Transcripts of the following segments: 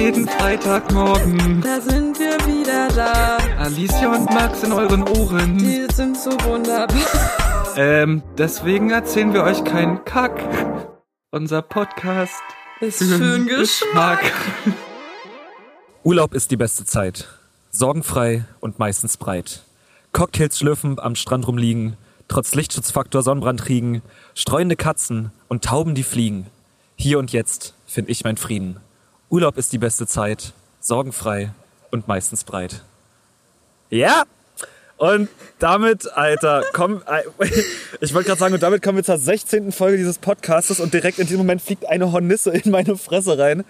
jeden Freitagmorgen. Da sind wir wieder da. Alicia und Max in euren Ohren. Die sind so wunderbar. Ähm, deswegen erzählen wir euch keinen Kack. Unser Podcast ist für den Geschmack. Urlaub ist die beste Zeit. Sorgenfrei und meistens breit. Cocktails schlürfen, am Strand rumliegen, trotz Lichtschutzfaktor Sonnenbrand kriegen, streuende Katzen und Tauben, die fliegen. Hier und jetzt finde ich mein Frieden. Urlaub ist die beste Zeit, sorgenfrei und meistens breit. Ja! Und damit, Alter, komm, ich wollte gerade sagen, und damit kommen wir zur 16. Folge dieses Podcastes und direkt in diesem Moment fliegt eine Hornisse in meine Fresse rein.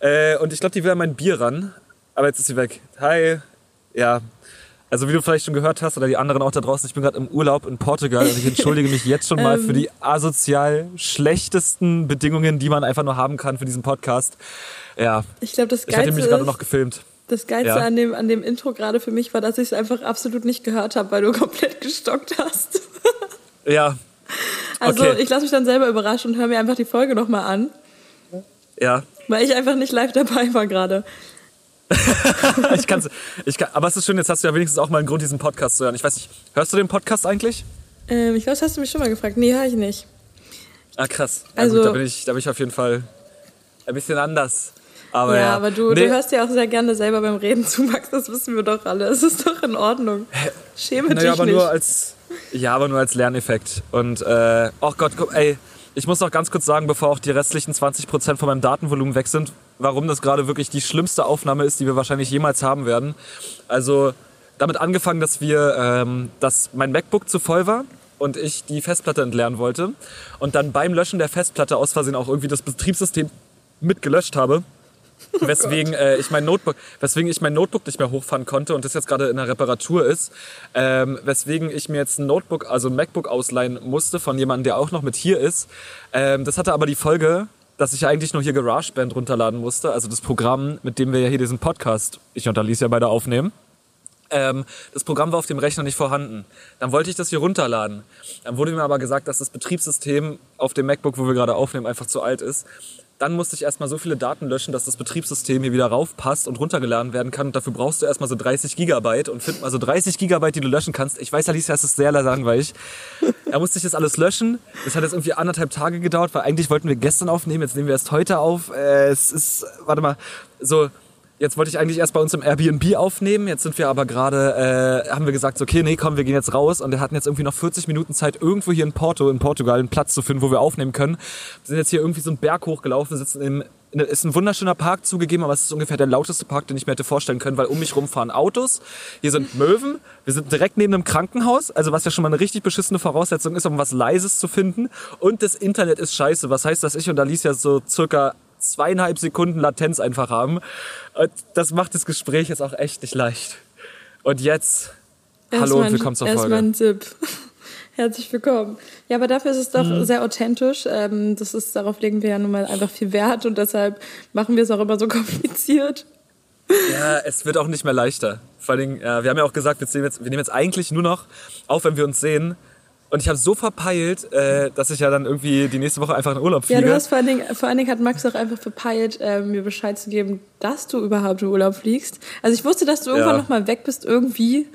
Äh, und ich glaube, die will an mein Bier ran. Aber jetzt ist sie weg. Hi. Ja, also wie du vielleicht schon gehört hast oder die anderen auch da draußen, ich bin gerade im Urlaub in Portugal und ich entschuldige mich jetzt schon mal für die asozial schlechtesten Bedingungen, die man einfach nur haben kann für diesen Podcast. Ja. Ich glaube, das Geilste Ich hatte mich gerade noch gefilmt. Das Geilste ja. an, dem, an dem Intro gerade für mich war, dass ich es einfach absolut nicht gehört habe, weil du komplett gestockt hast. ja. Also okay. ich lasse mich dann selber überraschen und höre mir einfach die Folge nochmal an. Ja. Weil ich einfach nicht live dabei war gerade. ich kann's, ich kann, aber es ist schön, jetzt hast du ja wenigstens auch mal einen Grund, diesen Podcast zu hören. Ich weiß nicht, hörst du den Podcast eigentlich? Ähm, ich glaube, das hast du mich schon mal gefragt. Nee, höre ich nicht. Ah, krass. Ja, also, gut, da, bin ich, da bin ich auf jeden Fall ein bisschen anders. Aber ja, ja. aber du, nee. du hörst ja auch sehr gerne selber beim Reden zu, Max. Das wissen wir doch alle. Es ist doch in Ordnung. Schäme naja, dich aber nicht. Nur als, ja, aber nur als Lerneffekt. Und, äh, oh Gott, guck, ey, ich muss noch ganz kurz sagen, bevor auch die restlichen 20% von meinem Datenvolumen weg sind, warum das gerade wirklich die schlimmste Aufnahme ist, die wir wahrscheinlich jemals haben werden. Also damit angefangen, dass wir, ähm, dass mein MacBook zu voll war und ich die Festplatte entleeren wollte und dann beim Löschen der Festplatte aus Versehen auch irgendwie das Betriebssystem mitgelöscht habe. Oh weswegen äh, ich mein Notebook, weswegen ich mein Notebook nicht mehr hochfahren konnte und das jetzt gerade in der Reparatur ist, ähm, weswegen ich mir jetzt ein Notebook, also ein MacBook ausleihen musste von jemandem, der auch noch mit hier ist. Ähm, das hatte aber die Folge, dass ich eigentlich nur hier GarageBand runterladen musste, also das Programm, mit dem wir ja hier diesen Podcast, ich und Alicia beide aufnehmen. Ähm, das Programm war auf dem Rechner nicht vorhanden. Dann wollte ich das hier runterladen. Dann wurde mir aber gesagt, dass das Betriebssystem auf dem MacBook, wo wir gerade aufnehmen, einfach zu alt ist. Dann musste ich erstmal so viele Daten löschen, dass das Betriebssystem hier wieder raufpasst und runtergeladen werden kann. Und dafür brauchst du erstmal so 30 Gigabyte und find mal so 30 Gigabyte, die du löschen kannst. Ich weiß, Alicia, es ist sehr langweilig. Da musste ich das alles löschen. Das hat jetzt irgendwie anderthalb Tage gedauert, weil eigentlich wollten wir gestern aufnehmen. Jetzt nehmen wir erst heute auf. Äh, es ist, warte mal, so Jetzt wollte ich eigentlich erst bei uns im Airbnb aufnehmen. Jetzt sind wir aber gerade, äh, haben wir gesagt, okay, nee, komm, wir gehen jetzt raus. Und wir hatten jetzt irgendwie noch 40 Minuten Zeit, irgendwo hier in Porto, in Portugal, einen Platz zu finden, wo wir aufnehmen können. Wir sind jetzt hier irgendwie so einen Berg hochgelaufen, sitzen im ist ein wunderschöner Park zugegeben, aber es ist ungefähr der lauteste Park, den ich mir hätte vorstellen können, weil um mich rum fahren Autos. Hier sind Möwen. Wir sind direkt neben einem Krankenhaus, also was ja schon mal eine richtig beschissene Voraussetzung ist, um was Leises zu finden. Und das Internet ist scheiße, was heißt, dass ich und Alicia so circa zweieinhalb Sekunden Latenz einfach haben. Und das macht das Gespräch jetzt auch echt nicht leicht. Und jetzt, erst hallo und willkommen zur Folge. Erstmal ein Tipp. Herzlich willkommen. Ja, aber dafür ist es doch mhm. sehr authentisch. Ähm, das ist, darauf legen wir ja nun mal einfach viel Wert und deshalb machen wir es auch immer so kompliziert. Ja, es wird auch nicht mehr leichter. Vor allem, ja, wir haben ja auch gesagt, wir jetzt, wir nehmen jetzt eigentlich nur noch auf, wenn wir uns sehen. Und ich habe so verpeilt, äh, dass ich ja dann irgendwie die nächste Woche einfach in Urlaub fliege. Ja, du hast vor allen Dingen, vor allen Dingen hat Max auch einfach verpeilt, äh, mir Bescheid zu geben, dass du überhaupt in Urlaub fliegst. Also ich wusste, dass du irgendwann ja. noch mal weg bist irgendwie,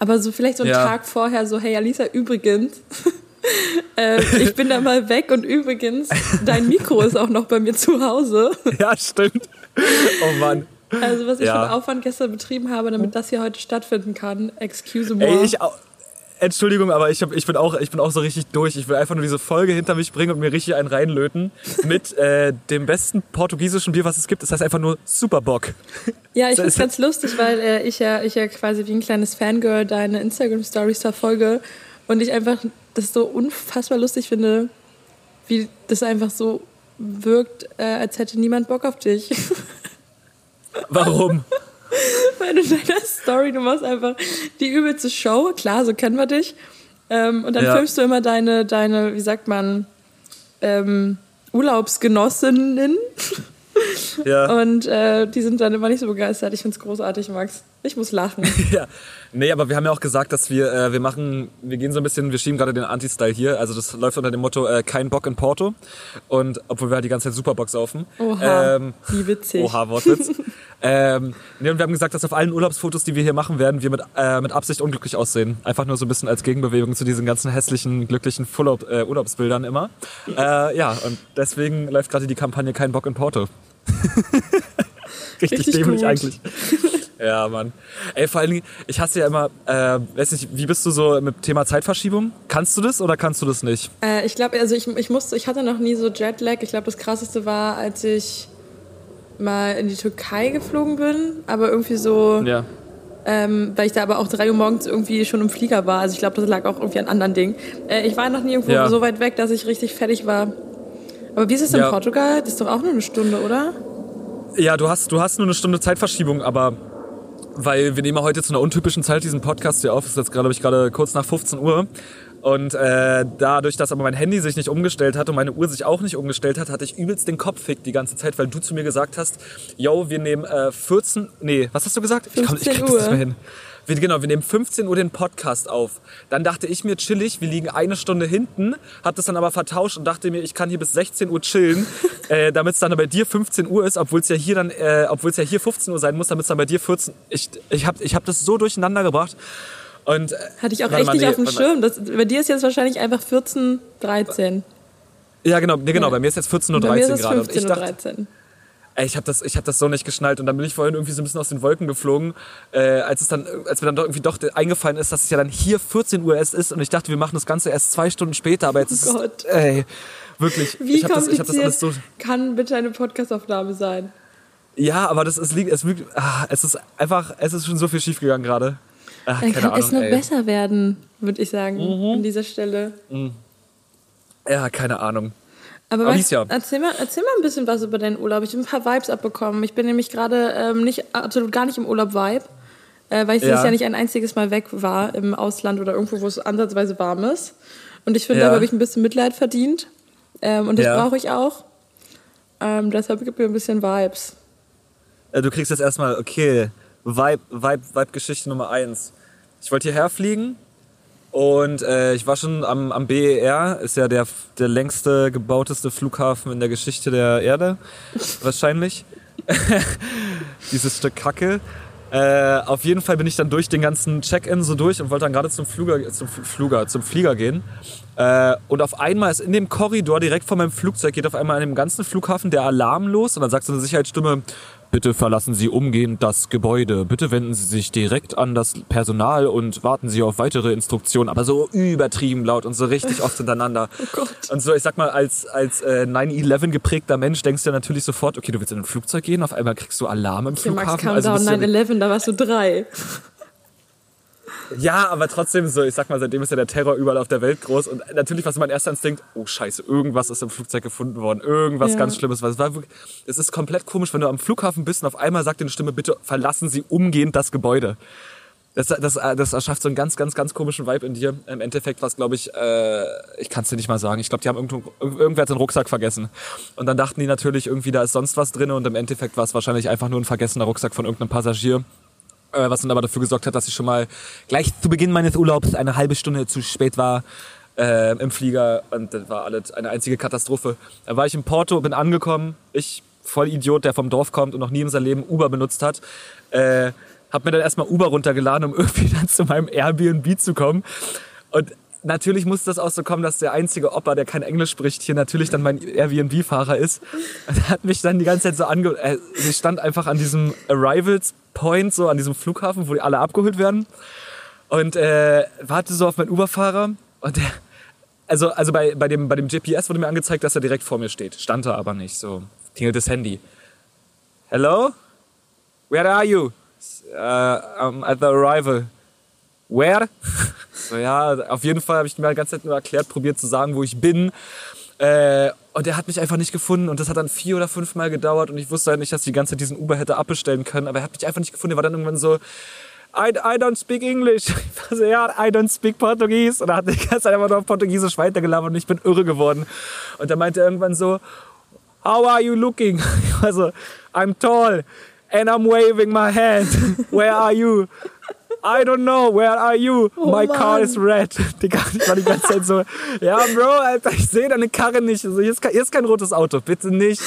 aber so vielleicht so einen ja. Tag vorher so, hey Alisa, übrigens, äh, ich bin da mal weg und übrigens, dein Mikro ist auch noch bei mir zu Hause. ja, stimmt. Oh Mann. Also was ich ja. für Aufwand gestern betrieben habe, damit das hier heute stattfinden kann, excuse me. Ey, ich auch Entschuldigung, aber ich, hab, ich, bin auch, ich bin auch so richtig durch. Ich will einfach nur diese Folge hinter mich bringen und mir richtig einen reinlöten mit äh, dem besten portugiesischen Bier, was es gibt. Das heißt einfach nur Superbock. Ja, ich finde es ganz lustig, weil äh, ich, ja, ich ja quasi wie ein kleines Fangirl deine Instagram-Stories verfolge und ich einfach das so unfassbar lustig finde, wie das einfach so wirkt, äh, als hätte niemand Bock auf dich. Warum? Weil du in deiner Story, du machst einfach die übelste Show, klar, so kennen wir dich. Ähm, und dann ja. filmst du immer deine, deine, wie sagt man, ähm, Urlaubsgenossinnen. Ja. Und äh, die sind dann immer nicht so begeistert. Ich finde es großartig, Max. Ich muss lachen. ja. Nee, aber wir haben ja auch gesagt, dass wir, äh, wir machen, wir gehen so ein bisschen, wir schieben gerade den Anti-Style hier. Also das läuft unter dem Motto äh, kein Bock in Porto. Und obwohl wir halt die ganze Zeit Superbox saufen. Oha, ähm, wie witzig. Oha, Wortwitz. ähm, nee, und wir haben gesagt, dass auf allen Urlaubsfotos, die wir hier machen werden, wir mit, äh, mit Absicht unglücklich aussehen. Einfach nur so ein bisschen als Gegenbewegung zu diesen ganzen hässlichen, glücklichen Urlaub, äh, Urlaubsbildern immer. Äh, ja, und deswegen läuft gerade die Kampagne kein Bock in Porto. Richtig, Richtig dämlich gut. eigentlich. Ja, Mann. Ey, vor allen Dingen, ich hasse ja immer, äh, weiß nicht, wie bist du so mit Thema Zeitverschiebung? Kannst du das oder kannst du das nicht? Äh, ich glaube, also ich, ich musste, ich hatte noch nie so Jetlag. Ich glaube, das krasseste war, als ich mal in die Türkei geflogen bin, aber irgendwie so, ja. ähm, weil ich da aber auch drei Uhr morgens irgendwie schon im Flieger war. Also ich glaube, das lag auch irgendwie an anderen Dingen. Äh, ich war noch nie irgendwo ja. so weit weg, dass ich richtig fertig war. Aber wie ist es in ja. Portugal? Das ist doch auch nur eine Stunde, oder? Ja, du hast, du hast nur eine Stunde Zeitverschiebung, aber weil wir nehmen heute zu einer untypischen Zeit diesen Podcast hier auf. Es ist jetzt gerade, glaube ich, gerade kurz nach 15 Uhr. Und äh, dadurch, dass aber mein Handy sich nicht umgestellt hat und meine Uhr sich auch nicht umgestellt hat, hatte ich übelst den Kopffick die ganze Zeit, weil du zu mir gesagt hast, yo, wir nehmen äh, 14, nee, was hast du gesagt? 15 ich, komm, ich krieg Uhr. das nicht mehr hin. Wir, genau, wir nehmen 15 Uhr den Podcast auf. Dann dachte ich mir chillig, wir liegen eine Stunde hinten, hat das dann aber vertauscht und dachte mir, ich kann hier bis 16 Uhr chillen, äh, damit es dann bei dir 15 Uhr ist, obwohl es ja hier dann, äh, obwohl es ja hier 15 Uhr sein muss, damit es dann bei dir 14. Ich, ich habe ich hab das so durcheinander gebracht. Und, äh, Hatte ich auch echt nicht auf dem Schirm. Das, bei dir ist jetzt wahrscheinlich einfach 14, 13. Ja, genau, nee, genau. Bei mir ist jetzt 14.13 Uhr gerade. 15 Uhr 13. Ey, ich habe das, ich hab das so nicht geschnallt und dann bin ich vorhin irgendwie so ein bisschen aus den Wolken geflogen, äh, als es dann, als mir dann doch irgendwie doch eingefallen ist, dass es ja dann hier 14 Uhr erst ist und ich dachte, wir machen das Ganze erst zwei Stunden später, aber jetzt oh ist es, ey, wirklich. Wie ich hab das, ich hab das alles so. Kann bitte eine Podcastaufnahme sein? Ja, aber das ist, es, es, ah, es ist einfach, es ist schon so viel schiefgegangen gerade. Dann kann Ahnung, es nur ey. besser werden, würde ich sagen, mhm. an dieser Stelle. Mhm. Ja, keine Ahnung. Aber. Weißt, erzähl, mal, erzähl mal ein bisschen was über deinen Urlaub. Ich habe ein paar Vibes abbekommen. Ich bin nämlich gerade ähm, nicht, absolut gar nicht im Urlaub-Vibe, äh, weil ich ja. dieses Jahr nicht ein einziges Mal weg war im Ausland oder irgendwo, wo es ansatzweise warm ist. Und ich finde, ja. da habe ich ein bisschen Mitleid verdient. Ähm, und das ja. brauche ich auch. Ähm, deshalb gibt mir ein bisschen Vibes. Äh, du kriegst jetzt erstmal, okay, Vibe, Vibe, Vibe-Geschichte Nummer eins. Ich wollte hierher fliegen und äh, ich war schon am, am BER, ist ja der, der längste gebauteste Flughafen in der Geschichte der Erde, wahrscheinlich. Dieses Stück Kacke. Äh, auf jeden Fall bin ich dann durch den ganzen Check-in so durch und wollte dann gerade zum Fluger, zum Fluger, zum Flieger gehen. Äh, und auf einmal ist in dem Korridor direkt vor meinem Flugzeug geht auf einmal an dem ganzen Flughafen der Alarm los und dann sagt so eine Sicherheitsstimme, Bitte verlassen Sie umgehend das Gebäude. Bitte wenden Sie sich direkt an das Personal und warten Sie auf weitere Instruktionen. Aber so übertrieben laut und so richtig oft hintereinander. Oh. Und so, ich sag mal, als, als äh, 9-11 geprägter Mensch denkst du ja natürlich sofort, okay, du willst in ein Flugzeug gehen, auf einmal kriegst du Alarm im okay, Flughafen. Max, also 9-11, da warst du drei. Ja, aber trotzdem so, ich sag mal, seitdem ist ja der Terror überall auf der Welt groß. Und natürlich war so mein erster Instinkt, oh scheiße, irgendwas ist im Flugzeug gefunden worden, irgendwas ja. ganz Schlimmes. Weil es, war wirklich, es ist komplett komisch, wenn du am Flughafen bist und auf einmal sagt dir eine Stimme, bitte verlassen Sie umgehend das Gebäude. Das, das, das erschafft so einen ganz, ganz, ganz komischen Vibe in dir. Im Endeffekt war es, glaube ich, äh, ich kann es dir nicht mal sagen. Ich glaube, die haben irgendwo, irgendwer hat den Rucksack vergessen. Und dann dachten die natürlich irgendwie, da ist sonst was drin und im Endeffekt war es wahrscheinlich einfach nur ein vergessener Rucksack von irgendeinem Passagier was dann aber dafür gesorgt hat, dass ich schon mal gleich zu Beginn meines Urlaubs eine halbe Stunde zu spät war äh, im Flieger und das war alles eine einzige Katastrophe. Da war ich in Porto, bin angekommen, ich voll Idiot, der vom Dorf kommt und noch nie in seinem Leben Uber benutzt hat, äh, hab mir dann erstmal Uber runtergeladen, um irgendwie dann zu meinem Airbnb zu kommen und natürlich muss das auch so kommen, dass der einzige Opa, der kein Englisch spricht, hier natürlich dann mein Airbnb-Fahrer ist. Er hat mich dann die ganze Zeit so ange... Äh, ich stand einfach an diesem Arrivals Point, so an diesem Flughafen, wo die alle abgeholt werden. Und äh, warte so auf meinen Uber-Fahrer. Und der, also, also bei, bei, dem, bei dem GPS wurde mir angezeigt, dass er direkt vor mir steht. Stand er aber nicht. So klingelt das Handy. Hello? Where are you? Uh, I'm at the arrival. Where? so, ja, auf jeden Fall habe ich mir die ganze Zeit nur erklärt, probiert zu sagen, wo ich bin. Äh, und er hat mich einfach nicht gefunden und das hat dann vier oder fünf Mal gedauert und ich wusste halt nicht, dass ich die ganze Zeit diesen Uber hätte abbestellen können, aber er hat mich einfach nicht gefunden. Er war dann irgendwann so, I, I don't speak English. Ich war so, ja, I don't speak Portuguese. Und er hat die ganze Zeit einfach nur auf Portugiesisch weitergelabert und ich bin irre geworden. Und er meinte irgendwann so, How are you looking? Also, I'm tall and I'm waving my hand. Where are you? I don't know, where are you? Oh My Mann. car is red. Digga, ich war die ganze Zeit so, ja, Bro, Alter, ich sehe deine Karre nicht. Also, hier, ist kein, hier ist kein rotes Auto, bitte nicht.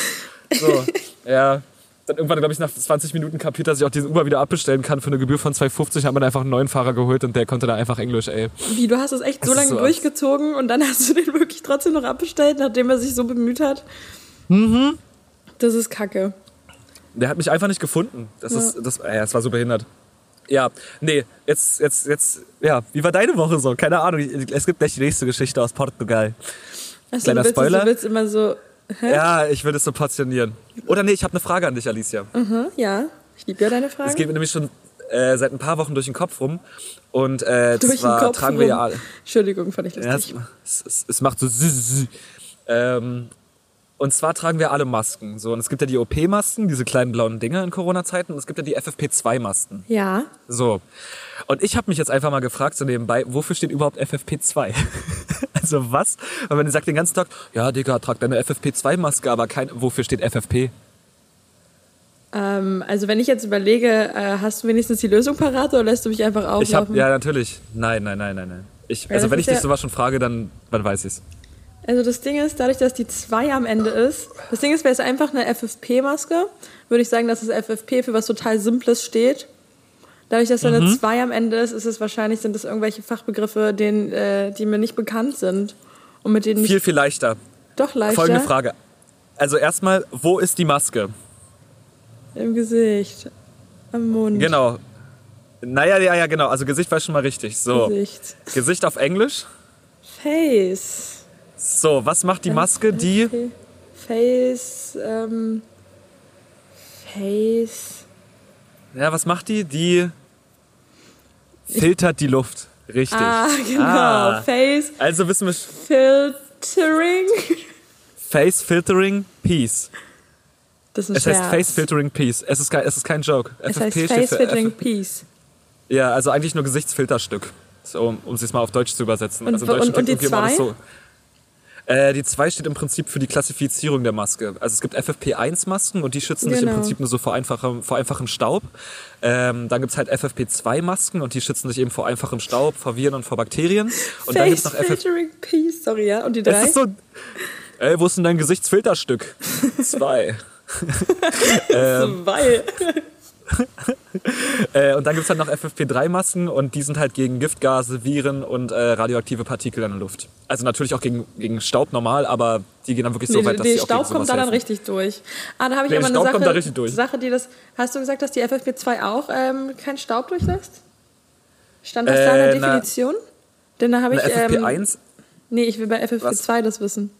So, ja. Dann irgendwann, glaube ich, nach 20 Minuten kapiert, dass ich auch diesen Uber wieder abbestellen kann für eine Gebühr von 2,50. Hat man einfach einen neuen Fahrer geholt und der konnte dann einfach Englisch, ey. Wie, du hast es echt so ist lange so durchgezogen und dann hast du den wirklich trotzdem noch abbestellt, nachdem er sich so bemüht hat? Mhm. Das ist kacke. Der hat mich einfach nicht gefunden. Das ist, das, äh, das war so behindert. Ja, nee, jetzt, jetzt, jetzt, ja, wie war deine Woche so? Keine Ahnung, es gibt gleich die nächste Geschichte aus Portugal. Achso, Kleiner du Spoiler. Du willst immer so. Hä? Ja, ich will das so portionieren. Oder nee, ich habe eine Frage an dich, Alicia. Mhm, ja. Ich liebe ja deine Fragen. Es geht mir nämlich schon äh, seit ein paar Wochen durch den Kopf rum. Und äh, Durch den zwar Kopf tragen wir ja alle. Entschuldigung, fand ich Ja, lustig. es, es, es macht so süß. Ähm, und zwar tragen wir alle Masken. So, und es gibt ja die OP-Masken, diese kleinen blauen Dinger in Corona-Zeiten. Und es gibt ja die FFP2-Masken. Ja. So. Und ich habe mich jetzt einfach mal gefragt, so nebenbei, wofür steht überhaupt FFP2? also was? Weil man sagt den ganzen Tag, ja, Digga, trag deine FFP2-Maske, aber kein, wofür steht FFP? Ähm, also wenn ich jetzt überlege, äh, hast du wenigstens die Lösung parat oder lässt du mich einfach Ich habe auflaufen? ja, natürlich. Nein, nein, nein, nein, nein. Ich, also wenn ich dich ja- sowas schon frage, dann, dann weiß ich's. Also das Ding ist, dadurch, dass die 2 am Ende ist, das Ding ist, wäre es einfach eine FFP-Maske, würde ich sagen, dass das FFP für was total Simples steht. Dadurch, dass da Mhm. eine 2 am Ende ist, ist es wahrscheinlich, sind das irgendwelche Fachbegriffe, denen, äh, die mir nicht bekannt sind. Und mit denen Viel, viel leichter. doch leichter Folgende Frage. Also erstmal, wo ist die Maske? im Gesicht, am Mund, Genau. Naja, ja, ja, genau. Also Gesicht war schon mal richtig. So. Gesicht. Gesicht auf Englisch. Face. So, was macht die Maske? Die. Fa- Face, ähm, Face. Ja, was macht die? Die filtert die Luft. Richtig. Ah, genau. Ah. Face Also wissen wir Filtering. Face Filtering Peace. Das ist ein Es heißt Scherz. Face Filtering Peace. Es ist kein, es ist kein Joke. Es heißt steht Face Filtering F- Peace. Ja, also eigentlich nur Gesichtsfilterstück. So, um, um es mal auf Deutsch zu übersetzen. Und also im Deutschen und- und die zwei? So. Äh, die 2 steht im Prinzip für die Klassifizierung der Maske. Also es gibt FFP1-Masken und die schützen sich im Genau. Prinzip nur so vor einfachem, vor einfachem Staub. Ähm, dann gibt's halt FFP2-Masken und die schützen sich eben vor einfachem Staub, vor Viren und vor Bakterien. Und dann gibt's Face noch FFP... Sorry, ja. Und die drei? So... Ey, wo ist denn dein Gesichtsfilterstück? Zwei. ähm, Weil. Äh, und dann gibt's halt noch FFP3-Masken und die sind halt gegen Giftgase, Viren und äh, radioaktive Partikel in der Luft. Also natürlich auch gegen, gegen Staub normal, aber die gehen dann wirklich so Nee, weit, dass sie auch Staub kommt da dann richtig durch. Ah, da habe ich Nee, aber eine Staub Sache, kommt da richtig durch. Sache, die das. Hast du gesagt, dass die FFP2 auch ähm, keinen Staub durchlässt? Stand das da in der Äh, na- Definition? Denn da habe ich. Eine Ähm, FFP1, nee, ich will bei FFP2 das wissen.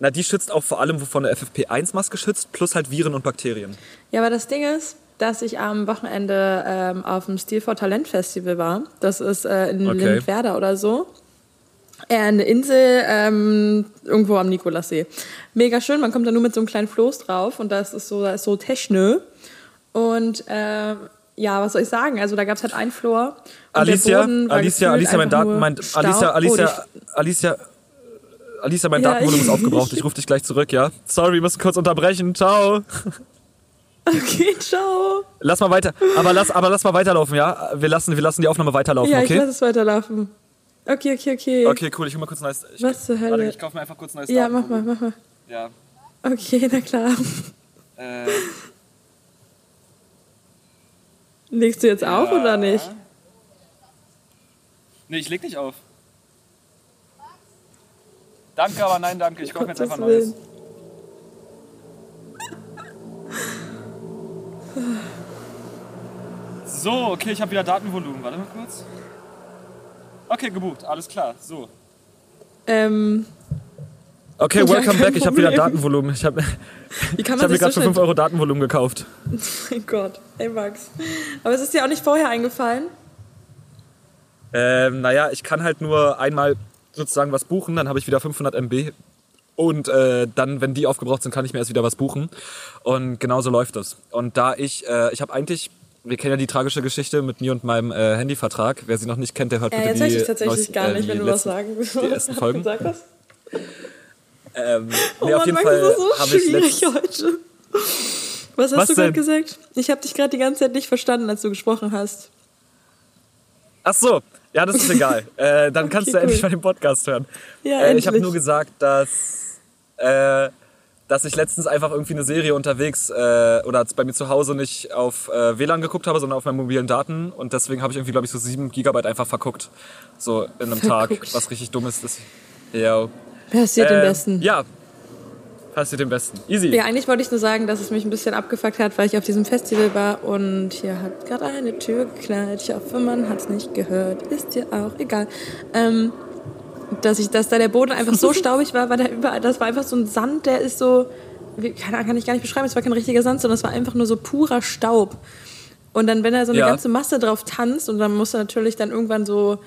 na die schützt auch vor allem, wovon eine FFP1-Maske schützt, plus halt Viren und Bakterien. Ja, aber das Ding ist, dass ich am Wochenende ähm, auf dem Stil for Talent Festival war. Das ist äh, in Okay. Lindwerder oder so. Äh, eine Insel ähm, irgendwo am Nikolassee. Mega schön, man kommt da nur mit so einem kleinen Floß drauf und das ist so, das ist so Techno. Und ähm, ja, was soll ich sagen? Also da gab es halt einen Floor. Alicia, Alicia, Alicia, mein Daten, mein, Staub. Alicia, Oh, Alicia, Alicia, Alicia, mein Ja, Datenvolumen ist aufgebraucht. Ich rufe dich gleich zurück, ja? Sorry, wir müssen kurz unterbrechen. Ciao. okay, ciao. Lass mal weiter. Aber lass, aber lass mal weiterlaufen, ja? Wir lassen, wir lassen die Aufnahme weiterlaufen, Ja, ich okay? lasse es weiterlaufen. Okay, okay, okay. Okay, cool. Ich hol mal kurz neues. Ich, Was zur Hölle? Warte, ich kaufe mir einfach kurz neues Ja, mach Datenvolumen. mal, mach mal. Ja. Okay, na klar. Äh, Legst du jetzt auf oder nicht? nee, ich leg nicht auf. Danke, aber nein, danke. Ich kaufe mir jetzt einfach neues. So, okay, ich habe wieder Datenvolumen. Warte mal kurz. Okay, gebucht. Alles klar. So. Ähm, Okay, welcome back. Ich habe wieder. Datenvolumen. Ich habe wie kann ich hab mir gerade so für 5 schnell... Euro Datenvolumen gekauft. Mein Gott, ey Max. Aber es ist dir auch nicht vorher eingefallen? Ähm, naja, ich kann halt nur einmal sozusagen was buchen, dann habe ich wieder 500 MB. Und äh, dann, wenn die aufgebraucht sind, kann ich mir erst wieder was buchen. Und genauso läuft das. Und da ich, äh, ich habe eigentlich, wir kennen ja die tragische Geschichte mit mir und meinem äh, Handyvertrag. Wer sie noch nicht kennt, der hört Äh, bitte jetzt die, ich tatsächlich neuesten- gar äh, nicht, die wenn du was letzten- sagen willst. die ersten Folgen. Sag das. Ähm, Oh nee, auf Mann, jeden Max, Fall das ist so habe ich schwierig heute. Was hast Was du gerade gesagt? Ich habe dich gerade die ganze Zeit nicht verstanden, als du gesprochen hast. Ach so, ja, das ist egal. äh, dann kannst okay, du cool. endlich mal den Podcast hören. Ja, äh, ich habe nur gesagt, dass, äh, dass ich letztens einfach irgendwie eine Serie unterwegs äh, oder bei mir zu Hause nicht auf äh, WLAN geguckt habe, sondern auf meinen mobilen Daten. Und deswegen habe ich irgendwie, glaube ich, so sieben Gigabyte einfach verguckt. So in einem verguckt. Tag, was richtig dumm ist. Das, ja. Passiert äh, den Besten. Ja, passiert den Besten. Easy. Ja, eigentlich wollte ich nur sagen, dass es mich ein bisschen abgefuckt hat, weil ich auf diesem Festival war und hier hat gerade eine Tür geknallt. Ich hoffe, man hat es nicht gehört. Ist dir auch egal. Ähm, dass, ich, dass da der Boden einfach so staubig war, weil da überall, das war einfach so ein Sand, der ist so, kann, kann ich gar nicht beschreiben, es war kein richtiger Sand, sondern es war einfach nur so purer Staub. Und dann, wenn da so eine ja. ganze Masse drauf tanzt und dann musste natürlich dann irgendwann so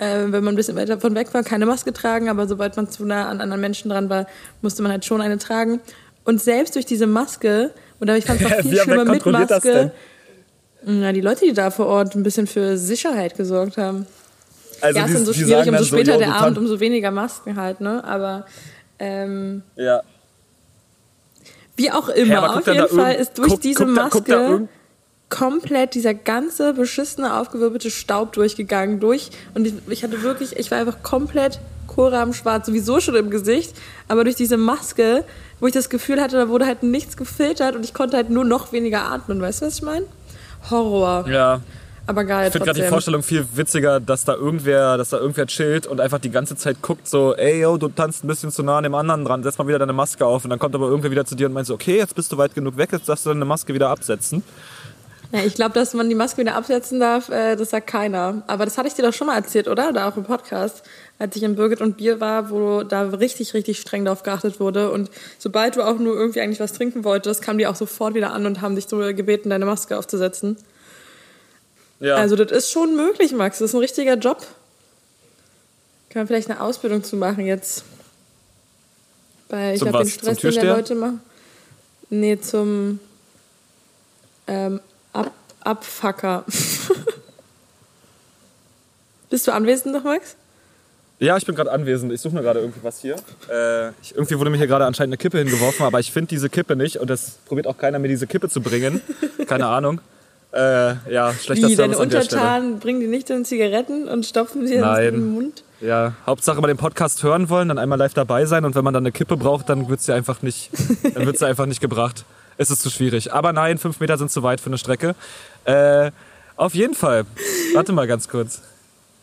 äh, wenn man ein bisschen weiter davon weg war, keine Maske tragen, aber sobald man zu nah an anderen Menschen dran war, musste man halt schon eine tragen. Und selbst durch diese Maske, oder ich fand es noch viel schlimmer mit Maske, na, die Leute, die da vor Ort ein bisschen für Sicherheit gesorgt haben. Also ja, es ist so schwierig, umso später so, der Abend, umso weniger Masken halt, ne? Aber ähm, ja. Wie auch immer, ja, auf jeden Fall ist durch guck, diese guck Maske da, komplett dieser ganze beschissene, aufgewirbelte Staub durchgegangen durch. Und ich, ich hatte wirklich, ich war einfach komplett kohlrabenschwarz, sowieso schon im Gesicht. Aber durch diese Maske, wo ich das Gefühl hatte, da wurde halt nichts gefiltert und ich konnte halt nur noch weniger atmen. Weißt du, was ich meine? Horror. Ja. Aber geil. Ich finde gerade die Vorstellung viel witziger, dass da irgendwer, dass da irgendwer chillt und einfach die ganze Zeit guckt, so, ey yo, du tanzt ein bisschen zu nah an dem anderen dran, setz mal wieder deine Maske auf. Und dann kommt aber irgendwer wieder zu dir und meint so, okay, jetzt bist du weit genug weg, jetzt darfst du deine Maske wieder absetzen. Ja, ich glaube, dass man die Maske wieder absetzen darf, äh, das sagt keiner. Aber das hatte ich dir doch schon mal erzählt, oder? Da auch im Podcast, als ich in Birgit und Bier war, wo da richtig, richtig streng darauf geachtet wurde. Und sobald du auch nur irgendwie eigentlich was trinken wolltest, kamen die auch sofort wieder an und haben dich so gebeten, deine Maske aufzusetzen. Ja. Also das ist schon möglich, Max. Das ist ein richtiger Job. Kann man vielleicht eine Ausbildung zu machen jetzt. Weil ich habe den Stress, den der Leute machen. Nee, zum ähm, Ab Abfucker. Bist du anwesend noch, Max? Ja, ich bin gerade anwesend. Ich suche mir gerade irgendwie was hier. Äh, ich, irgendwie wurde mir hier gerade anscheinend eine Kippe hingeworfen, aber ich finde diese Kippe nicht und das probiert auch keiner, mir diese Kippe zu bringen. Keine Ahnung. Äh, ja, schlechter Wie, Service deine Untertanen bringen die nicht in Zigaretten und stopfen sie in den Mund? Ja, Hauptsache mal den Podcast hören wollen, dann einmal live dabei sein und wenn man dann eine Kippe braucht, dann wird sie einfach nicht, dann wird sie einfach nicht gebracht ist es zu schwierig. Aber nein, fünf Meter sind zu weit für eine Strecke. Äh, auf jeden Fall. Warte mal ganz kurz.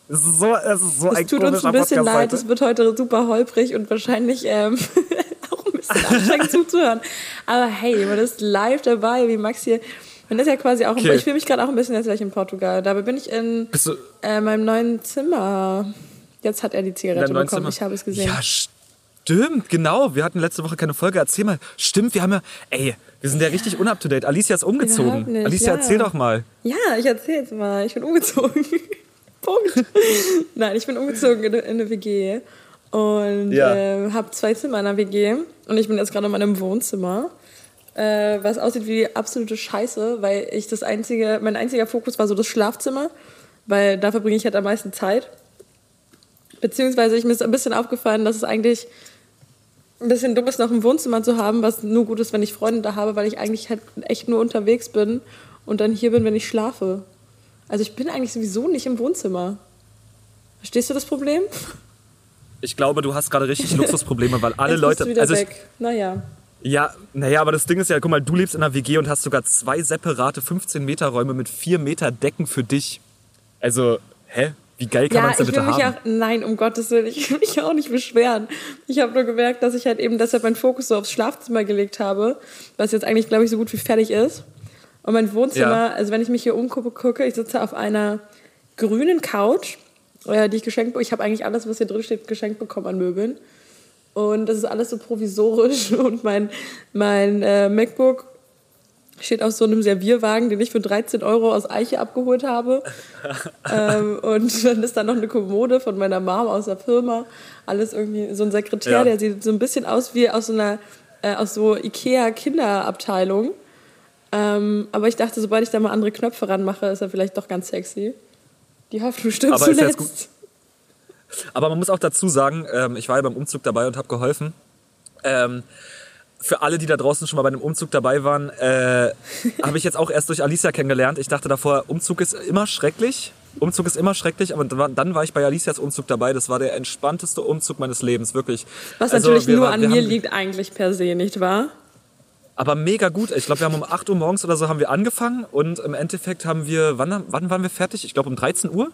Es ist so, es ist so es ein tut uns ein bisschen leid, es wird heute super holprig und wahrscheinlich ähm, auch ein bisschen anstrengend zuzuhören. Aber hey, man ist live dabei, wie Max hier. Man ist ja quasi auch, okay. ich fühle mich gerade auch ein bisschen, als wäre ich in Portugal. Dabei bin ich in äh, meinem neuen Zimmer. Jetzt hat er die Zigarette bekommen, Zimmer. ich habe es gesehen. Ja, stimmt, genau. Wir hatten letzte Woche keine Folge. Erzähl mal. Stimmt, wir haben ja, ey, wir sind ja richtig unuptodate. Alicia ist umgezogen. Alicia, ja. erzähl doch mal. Ja, ich erzähl jetzt mal. Ich bin umgezogen. Punkt. Nein, ich bin umgezogen in, in eine WG und ja. äh, habe zwei Zimmer in einer WG und ich bin jetzt gerade in meinem Wohnzimmer, äh, was aussieht wie absolute Scheiße, weil ich das einzige, mein einziger Fokus war so das Schlafzimmer, weil da verbringe ich halt am meisten Zeit. Beziehungsweise ich mir ist ein bisschen aufgefallen, dass es eigentlich ein bisschen dumm ist, noch ein Wohnzimmer zu haben, was nur gut ist, wenn ich Freunde da habe, weil ich eigentlich halt echt nur unterwegs bin und dann hier bin, wenn ich schlafe. Also ich bin eigentlich sowieso nicht im Wohnzimmer. Verstehst du das Problem? Ich glaube, du hast gerade richtig Luxusprobleme, weil alle Leute. Wieder also weg. Naja. Ja, naja, aber das Ding ist ja, guck mal, du lebst in einer WG und hast sogar zwei separate 15 Meter Räume mit 4 Meter Decken für dich. Also, hä? Wie geil kann ja, man es denn bitte haben? Auch, nein, um Gottes Willen, ich will mich auch nicht beschweren. Ich habe nur gemerkt, dass ich halt eben deshalb meinen Fokus so aufs Schlafzimmer gelegt habe, was jetzt eigentlich, glaube ich, so gut wie fertig ist. Und mein Wohnzimmer, ja. also wenn ich mich hier umgucke, ich sitze auf einer grünen Couch, äh, die ich geschenkt bekomme. Ich habe eigentlich alles, was hier drin steht, geschenkt bekommen an Möbeln. Und das ist alles so provisorisch. Und mein, mein äh, MacBook steht auf so einem Servierwagen, den ich für 13 Euro aus Eiche abgeholt habe. ähm, und dann ist da noch eine Kommode von meiner Mom aus der Firma. Alles irgendwie so ein Sekretär, ja. der sieht so ein bisschen aus wie aus so einer äh, aus so Ikea Kinderabteilung. Ähm, aber ich dachte, sobald ich da mal andere Knöpfe ranmache, ist er vielleicht doch ganz sexy. Die Hoffnung stimmt aber zuletzt. Aber man muss auch dazu sagen, ähm, ich war ja beim Umzug dabei und habe geholfen. Ähm, für alle, die da draußen schon mal bei einem Umzug dabei waren, äh, habe ich jetzt auch erst durch Alicia kennengelernt. Ich dachte davor, Umzug ist immer schrecklich. Umzug ist immer schrecklich, aber dann war ich bei Alicias Umzug dabei. Das war der entspannteste Umzug meines Lebens, wirklich. Was also, natürlich nur an mir liegt eigentlich per se, nicht wahr? Aber mega gut. Ich glaube, wir haben um 8 Uhr morgens oder so haben wir angefangen und im Endeffekt haben wir, wann, wann waren wir fertig? Ich glaube um 13 Uhr.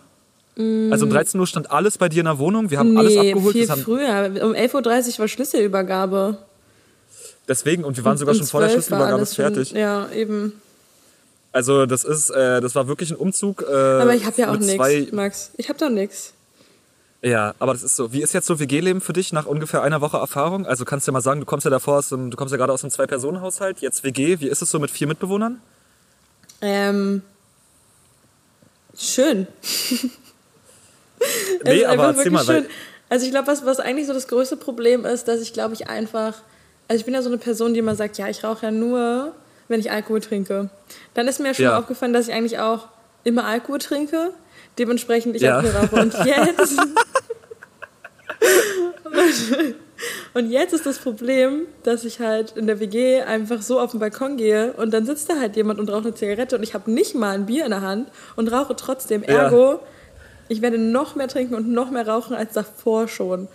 Mm. Also um 13 Uhr stand alles bei dir in der Wohnung. Wir haben nee, alles abgeholt. Viel haben früher. Um 11.30 Uhr war Schlüsselübergabe. Deswegen, und wir waren sogar schon vor der Schlüsselübergabe fertig. Schon, ja, eben. Also das ist, äh, das war wirklich ein Umzug. Äh, aber ich habe ja auch nichts, Max. Ich habe doch nichts. Ja, aber das ist so. Wie ist jetzt so WG-Leben für dich nach ungefähr einer Woche Erfahrung? Also kannst du ja mal sagen, du kommst ja davor aus einem, du kommst ja gerade aus einem Zwei-Personen-Haushalt, jetzt WG. Wie ist es so mit vier Mitbewohnern? Ähm, schön. nee, aber erzähl mal. Schön. Also ich glaube, was, was eigentlich so das größte Problem ist, dass ich glaube ich einfach, also ich bin ja so eine Person, die immer sagt, ja, ich rauche ja nur, wenn ich Alkohol trinke. Dann ist mir schon ja. aufgefallen, dass ich eigentlich auch immer Alkohol trinke Dementsprechend, ich ja. habe Raucher. Und jetzt. und jetzt ist das Problem, dass ich halt in der WG einfach so auf den Balkon gehe und dann sitzt da halt jemand und raucht eine Zigarette und ich habe nicht mal ein Bier in der Hand und rauche trotzdem. Ergo, ja. Ich werde noch mehr trinken und noch mehr rauchen als davor schon.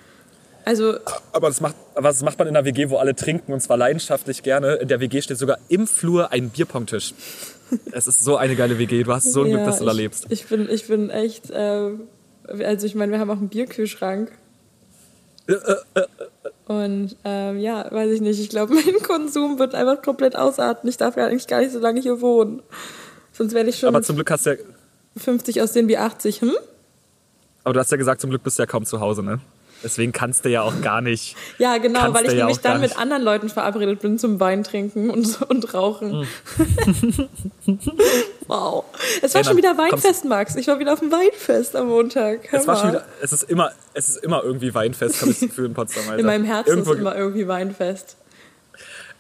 Also aber das, macht, aber das macht man in einer WG, wo alle trinken und zwar leidenschaftlich gerne. In der WG steht sogar im Flur ein Bierpongtisch. Es ist so eine geile WG. Du hast so ein ja, Glück, dass du da lebst. Ich bin, ich bin echt. Äh, also, ich meine, wir haben auch einen Bierkühlschrank. Äh, äh, äh, Und ähm, ja, weiß ich nicht. Ich glaube, mein Konsum wird einfach komplett ausarten. Ich darf ja eigentlich gar nicht so lange hier wohnen. Sonst werde ich schon. Aber zum Glück hast du ja. 50 aussehen wie 80, hm? Aber du hast ja gesagt, zum Glück bist du ja kaum zu Hause, ne? Deswegen kannst du ja auch gar nicht. Ja, genau, weil ich nämlich ja dann mit anderen Leuten verabredet bin zum Wein trinken und, und rauchen. Mm. wow. Es war hey, schon wieder Weinfest, Max. Ich war wieder auf dem Weinfest am Montag. es, war schon wieder, es, ist immer, es ist immer irgendwie Weinfest, habe ich das Gefühl in Potsdam. Alter. In meinem Herzen Irgendwo ist immer irgendwie Weinfest.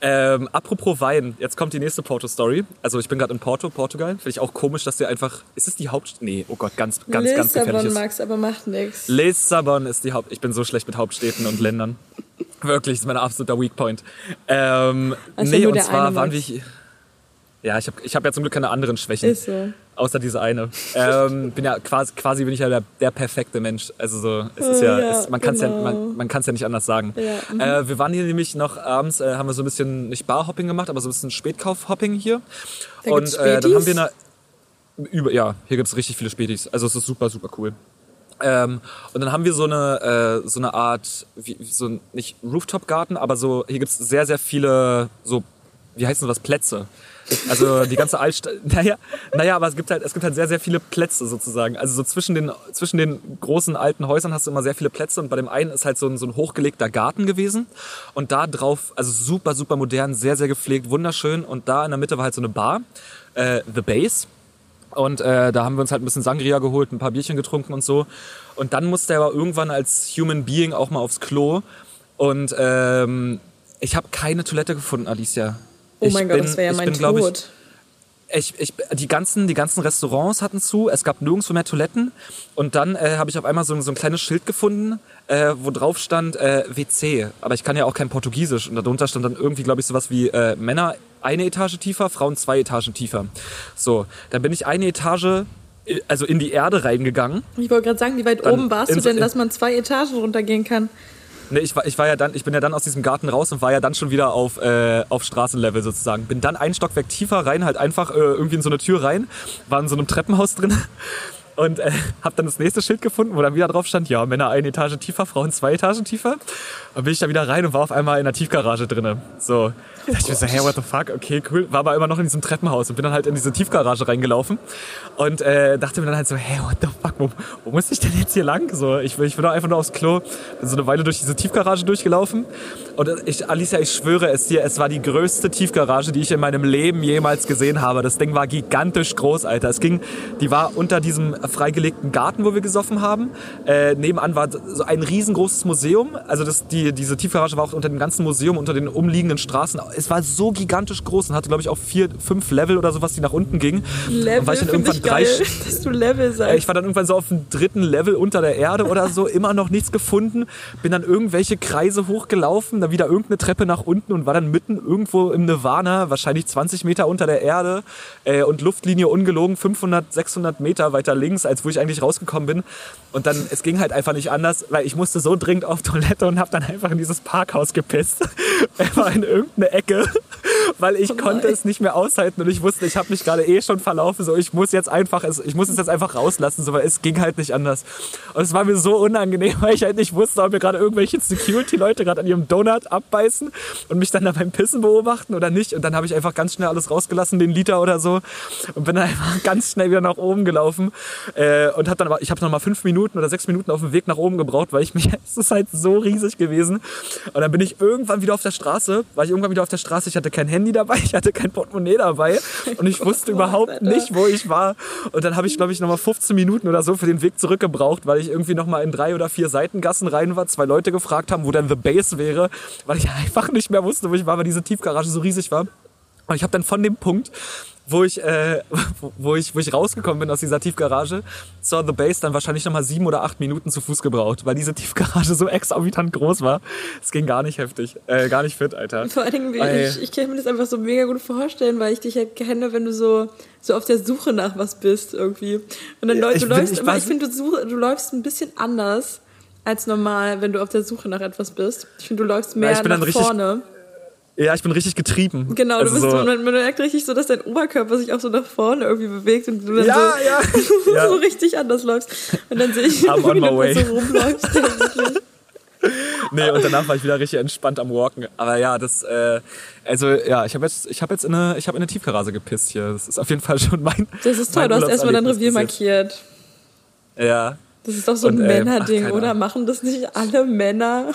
Ähm, apropos Wein, jetzt kommt die nächste Porto-Story. Also ich bin gerade in Porto, Portugal. Finde ich auch komisch, dass der einfach. Ist es die Hauptstadt? Nee, oh Gott, ganz, ganz, Lissabon, ganz gefährlich. Lissabon, Max, aber macht nichts. Lissabon ist die Haupt. Ich bin so schlecht mit Hauptstädten und Ländern. Wirklich, das ist mein absoluter Weakpoint. Ähm, also nee, und zwar waren wir. Ja, ich habe ich hab ja zum Glück keine anderen Schwächen. Ist so. Außer diese eine. Ähm, bin ja quasi, quasi bin ich ja der, der perfekte Mensch. Also so, es ist ja, ja es, man kann es genau. ja, man, man kann's ja nicht anders sagen. Ja, mhm. äh, wir waren hier nämlich noch abends, äh, haben wir so ein bisschen, nicht Barhopping gemacht, aber so ein bisschen Spätkaufhopping hier. Da und äh, dann haben wir eine, über, ja, hier gibt es richtig viele Spätis. Also es ist super, super cool. Ähm, und dann haben wir so eine, äh, so eine Art, wie, so nicht Rooftop-Garten, aber so, hier gibt es sehr, sehr viele, so, wie heißen das, Plätze. Also die ganze Altstadt. Naja, naja, aber es gibt halt, es gibt halt sehr, sehr viele Plätze sozusagen. Also so zwischen den, zwischen den großen alten Häusern hast du immer sehr viele Plätze und bei dem einen ist halt so ein, so ein hochgelegter Garten gewesen und da drauf, also super, super modern, sehr, sehr gepflegt, wunderschön und da in der Mitte war halt so eine Bar, äh, The Base. Und äh, da haben wir uns halt ein bisschen Sangria geholt, ein paar Bierchen getrunken und so. Und dann musste er aber irgendwann als Human Being auch mal aufs Klo. Und ähm, ich habe keine Toilette gefunden, Alicia. Oh mein Gott, das wäre ja mein bin, Tod. Ich, ich, die, ganzen, die ganzen Restaurants hatten zu, es gab nirgendwo mehr Toiletten. Und dann äh, habe ich auf einmal so, so ein kleines Schild gefunden, äh, wo drauf stand äh, WC. Aber ich kann ja auch kein Portugiesisch. Und darunter stand dann irgendwie, glaube ich, sowas wie äh, Männer eine Etage tiefer, Frauen zwei Etagen tiefer. So, dann bin ich eine Etage äh, also in die Erde reingegangen. Ich wollte gerade sagen, wie weit dann oben warst du denn, dass man zwei Etagen runtergehen kann? Nee, ich war, ich war ja dann, ich bin ja dann aus diesem Garten raus und war ja dann schon wieder auf, äh, auf Straßenlevel sozusagen. Bin dann ein Stockwerk tiefer rein, halt einfach äh, irgendwie in so eine Tür rein, war in so einem Treppenhaus drin und äh, habe dann das nächste Schild gefunden, wo dann wieder drauf stand, ja, Männer eine Etage tiefer, Frauen zwei Etagen tiefer. Und bin ich da wieder rein und war auf einmal in der Tiefgarage drinne. So, oh ich mir so, hey, what the fuck, okay, cool. War aber immer noch in diesem Treppenhaus und bin dann halt in diese Tiefgarage reingelaufen und äh, dachte mir dann halt so, hey, what the fuck, wo, wo muss ich denn jetzt hier lang? So, ich, ich bin doch einfach nur aufs Klo, bin so eine Weile durch diese Tiefgarage durchgelaufen und ich, Alicia, ich schwöre es dir, es war die größte Tiefgarage, die ich in meinem Leben jemals gesehen habe. Das Ding war gigantisch groß, Alter. Es ging, die war unter diesem freigelegten Garten, wo wir gesoffen haben. Äh, nebenan war so ein riesengroßes Museum. Also das, die, diese Tiefgarage war auch unter dem ganzen Museum, unter den umliegenden Straßen. Es war so gigantisch groß und hatte, glaube ich, auch vier, fünf Level oder sowas, die nach unten gingen. Level, und war ich dann irgendwann ich drei, geil, dass du Level sagst. Ich war dann irgendwann so auf dem dritten Level unter der Erde oder so, immer noch nichts gefunden. Bin dann irgendwelche Kreise hochgelaufen, dann wieder irgendeine Treppe nach unten und war dann mitten irgendwo im Nirvana, wahrscheinlich 20 Meter unter der Erde äh, und Luftlinie ungelogen 500, 600 Meter weiter links, als wo ich eigentlich rausgekommen bin. Und dann, es ging halt einfach nicht anders, weil ich musste so dringend auf Toilette und habe dann einfach in dieses Parkhaus gepisst. Einfach in irgendeine Ecke, weil ich Oh konnte es nicht mehr aushalten und ich wusste, ich habe mich gerade eh schon verlaufen, so ich muss jetzt einfach, es, ich muss es jetzt einfach rauslassen, so, weil es ging halt nicht anders. Und es war mir so unangenehm, weil ich halt nicht wusste, ob mir gerade irgendwelche Security-Leute gerade an ihrem Donut abbeißen und mich dann da beim Pissen beobachten oder nicht. Und dann habe ich einfach ganz schnell alles rausgelassen, den Liter oder so, und bin dann einfach ganz schnell wieder nach oben gelaufen. Äh, und habe dann aber, ich habe noch mal fünf Minuten oder sechs Minuten auf dem Weg nach oben gebraucht, weil ich mich, es ist halt so riesig gewesen. Und dann bin ich irgendwann wieder auf der Straße, war ich irgendwann wieder auf der Straße, ich hatte kein Handy dabei, ich hatte kein Portemonnaie dabei und ich wusste überhaupt nicht, wo ich war. Und dann habe ich, glaube ich, noch mal 15 Minuten oder so für den Weg zurückgebraucht, weil ich irgendwie noch mal in drei oder vier Seitengassen rein war, zwei Leute gefragt haben, wo dann The Base wäre, weil ich einfach nicht mehr wusste, wo ich war, weil diese Tiefgarage so riesig war. Und ich habe dann von dem Punkt, wo ich, äh, wo- ich, wo ich rausgekommen bin aus dieser Tiefgarage, zur The Base dann wahrscheinlich nochmal sieben oder acht Minuten zu Fuß gebraucht, weil diese Tiefgarage so exorbitant groß war. Es ging gar nicht heftig, äh, gar nicht fit, Alter. Vor allen Dingen, Ey. ich, ich kann mir das einfach so mega gut vorstellen, weil ich dich halt kenne, wenn du so, so auf der Suche nach was bist irgendwie. Und dann Ja, läufst ich du bin- läufst ich immer, ich finde, du, du läufst ein bisschen anders als normal, wenn du auf der Suche nach etwas bist. Ich finde, du läufst mehr ich bin dann nach richtig- vorne. Ja, ich bin richtig getrieben. Genau, also du bist so, man, man merkt richtig so, dass dein Oberkörper sich auch so nach vorne irgendwie bewegt und du dann Ja, so, ja, so richtig anders läufst. Und dann sehe ich, I'm wie du way. so rumläufst. Nee, und danach war ich wieder richtig entspannt am Walken. Aber ja, das, äh, also ja, ich habe jetzt, ich habe jetzt in eine, ich habe in eine Tiefgarage gepisst hier. Das ist auf jeden Fall schon mein. Das ist toll, du hast erstmal dein Revier markiert. Ja. Das ist doch so ein ähm, Männerding, oder? Machen das nicht alle Männer?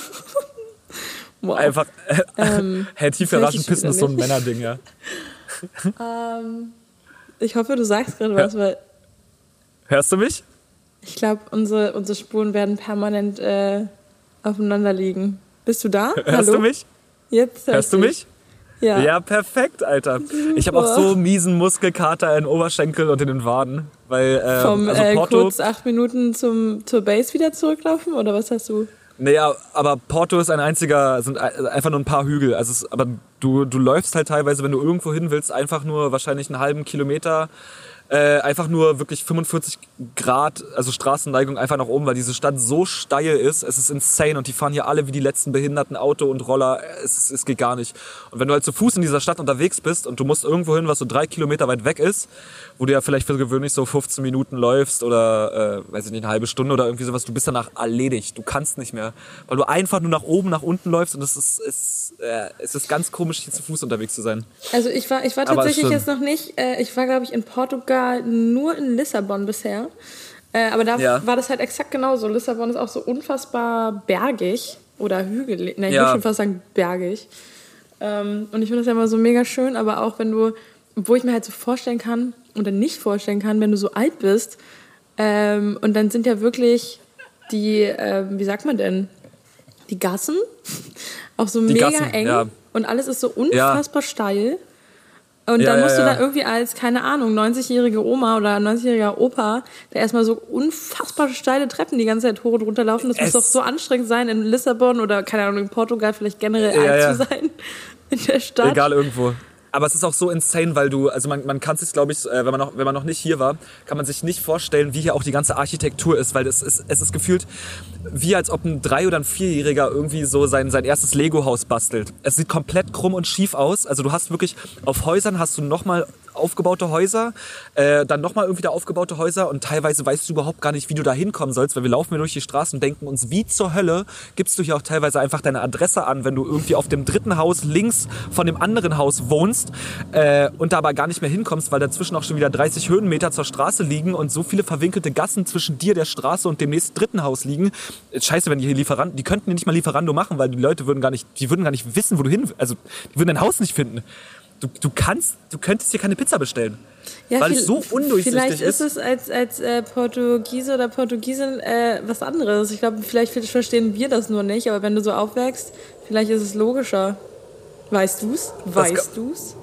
Wow. Einfach, äh, Ähm, Herr Tiefgaragen ich pissen ist so ein nicht. Männerding, ja. Ähm, ich hoffe, du sagst gerade was, weil Hörst du mich? ich glaube, unsere, unsere Spuren werden permanent äh, aufeinander liegen. Bist du da? Hörst Hallo? du mich? Jetzt hör Hörst du ich mich? Ja. Ja, perfekt, Alter. Ich habe auch so miesen Muskelkater in Oberschenkel und in den Waden, weil äh, Vom also äh, Porto, kurz acht Minuten zum, zur Base wieder zurücklaufen oder was hast du? Naja, aber Porto ist ein einziger, sind ein- einfach nur ein paar Hügel. Also es, aber du du läufst halt teilweise, wenn du irgendwo hin willst, einfach nur wahrscheinlich einen halben Kilometer. Äh, einfach nur wirklich 45 Grad, also Straßenneigung einfach nach oben, weil diese Stadt so steil ist. Es ist insane und die fahren hier alle wie die letzten behinderten Auto und Roller. Es, es geht gar nicht. Und wenn du halt zu Fuß in dieser Stadt unterwegs bist und du musst irgendwo hin, was so drei Kilometer weit weg ist, wo du ja vielleicht für gewöhnlich so 15 Minuten läufst oder, äh, weiß ich nicht, eine halbe Stunde oder irgendwie sowas, du bist danach erledigt. Du kannst nicht mehr. Weil du einfach nur nach oben, nach unten läufst und es ist, es, äh, es ist ganz komisch, hier zu Fuß unterwegs zu sein. Also ich war, ich war tatsächlich jetzt noch nicht, äh, ich war glaube ich in Portugal nur in Lissabon bisher. Äh, aber da Ja. war das halt exakt genauso. Lissabon ist auch so unfassbar bergig oder hügelig. Ne, ich Ja. würde schon fast sagen bergig. Ähm, und ich finde das ja immer so mega schön, aber auch wenn du, wo ich mir halt so vorstellen kann oder nicht vorstellen kann, wenn du so alt bist ähm, und dann sind ja wirklich die, ähm, wie sagt man denn, die Gassen auch so Die mega Gassen, eng ja. und alles ist so unfassbar steil. Und Ja, dann ja, musst du ja. da irgendwie als, keine Ahnung, 90-jährige Oma oder 90-jähriger Opa, der erstmal so unfassbar steile Treppen die ganze Zeit hoch und runter laufen. Das muss Es- doch so anstrengend sein, in Lissabon oder, keine Ahnung, in Portugal vielleicht generell Ja, alt ja. zu sein in der Stadt. Egal irgendwo. Aber es ist auch so insane, weil du, also man, man kann sich, glaube ich, äh, wenn man, noch, wenn man noch nicht hier war, kann man sich nicht vorstellen, wie hier auch die ganze Architektur ist, weil es ist, es ist gefühlt wie als ob ein Drei- oder ein Vierjähriger irgendwie so sein, sein erstes Lego-Haus bastelt. Es sieht komplett krumm und schief aus. Also du hast wirklich, auf Häusern hast du nochmal aufgebaute Häuser, äh, dann nochmal irgendwie da aufgebaute Häuser und teilweise weißt du überhaupt gar nicht, wie du da hinkommen sollst, weil wir laufen hier durch die Straßen und denken uns, wie zur Hölle gibst du hier auch teilweise einfach deine Adresse an, wenn du irgendwie auf dem dritten Haus links von dem anderen Haus wohnst äh, und da aber gar nicht mehr hinkommst, weil dazwischen auch schon wieder 30 Höhenmeter zur Straße liegen und so viele verwinkelte Gassen zwischen dir, der Straße und dem nächsten dritten Haus liegen. Scheiße, wenn die hier Lieferando, die könnten hier nicht mal Lieferando machen, weil die Leute würden gar nicht, die würden gar nicht wissen, wo du hin, also die würden dein Haus nicht finden. Du, du kannst, du könntest hier keine Pizza bestellen. Ja, weil es so undurchsichtig vielleicht ist. Vielleicht ist es als, als äh, Portugiese oder Portugiesin äh, was anderes. Ich glaube, vielleicht verstehen wir das nur nicht, aber wenn du so aufwächst, vielleicht ist es logischer. Weißt du's? Weißt du's?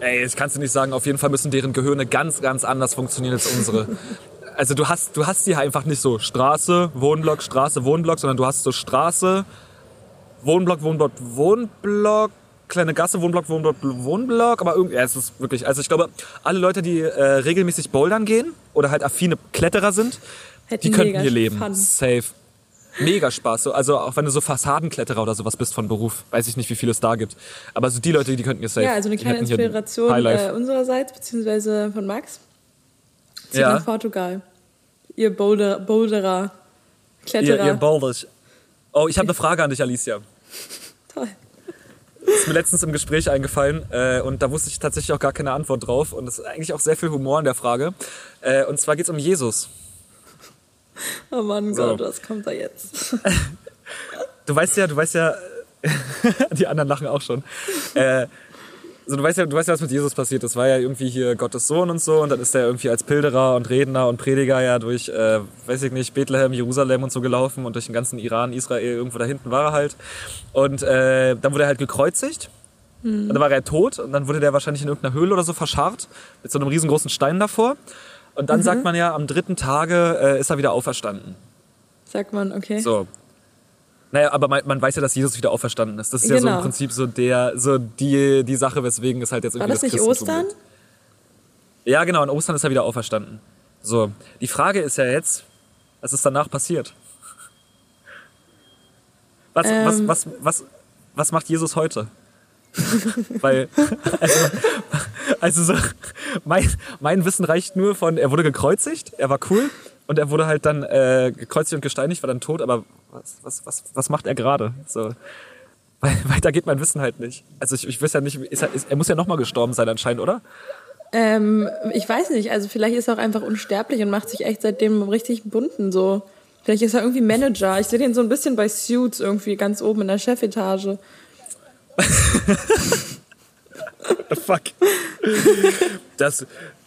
Ey, das kannst du nicht sagen. Auf jeden Fall müssen deren Gehirne ganz, ganz anders funktionieren als unsere. also du hast, du hast hier einfach nicht so Straße, Wohnblock, Straße, Wohnblock, sondern du hast so Straße, Wohnblock, Wohnblock, Wohnblock, kleine Gasse, Wohnblock, Wohnblock, Wohnblock, aber irgendwie, ja, es ist wirklich, also ich glaube, alle Leute, die äh, regelmäßig bouldern gehen oder halt affine Kletterer sind, Hätten die könnten hier leben. Fun. Safe. Mega Spaß. So, also auch wenn du so Fassadenkletterer oder sowas bist von Beruf, weiß ich nicht, wie viele es da gibt. Aber so die Leute, die könnten hier safe. Ja, also eine kleine Inspiration äh, unsererseits, beziehungsweise von Max. Zieht ja. nach Portugal. Ihr Boulder, Boulderer, Kletterer. Ihr, ihr Boulders. Oh, ich habe eine Frage an dich, Alicia. Ist mir letztens im Gespräch eingefallen äh, und da wusste ich tatsächlich auch gar keine Antwort drauf. Und es ist eigentlich auch sehr viel Humor in der Frage. Äh, und zwar geht es um Jesus. Oh Mann so. Gott, was kommt da jetzt? du weißt ja, du weißt ja, die anderen lachen auch schon. Äh, also du weißt ja, du weißt ja, was mit Jesus passiert ist. War ja irgendwie hier Gottes Sohn und so und dann ist er irgendwie als Pilgerer und Redner und Prediger ja durch, äh, weiß ich nicht, Bethlehem, Jerusalem und so gelaufen und durch den ganzen Iran, Israel, irgendwo da hinten war er halt. Und äh, dann wurde er halt gekreuzigt. Mhm. Und dann war er tot und dann wurde der wahrscheinlich in irgendeiner Höhle oder so verscharrt mit so einem riesengroßen Stein davor. Und dann mhm. sagt man ja, am dritten Tage äh, ist er wieder auferstanden. Sagt man, okay. So, naja, aber man, man, weiß ja, dass Jesus wieder auferstanden ist. Das ist genau. ja so im genau. Prinzip so der, so die, die Sache, weswegen es halt jetzt irgendwie War das, das nicht Ostern? Gibt. Ja, genau, in Ostern ist er wieder auferstanden. So, die Frage ist ja jetzt, was ist danach passiert? Was, ähm. was, was, was, was macht Jesus heute? Weil, also, also so, mein, mein Wissen reicht nur von, er wurde gekreuzigt, er war cool und er wurde halt dann äh, gekreuzigt und gesteinigt, war dann tot, aber was, was, was, was macht er gerade? So. Weil, weiter geht mein Wissen halt nicht. Also ich, ich weiß ja nicht, ist er, ist, er muss ja nochmal gestorben sein anscheinend, oder? Ähm, ich weiß nicht, also vielleicht ist er auch einfach unsterblich und macht sich echt seitdem richtig bunten so. Vielleicht ist er irgendwie Manager. Ich sehe den so ein bisschen bei Suits irgendwie ganz oben in der Chefetage. What the fuck? Das,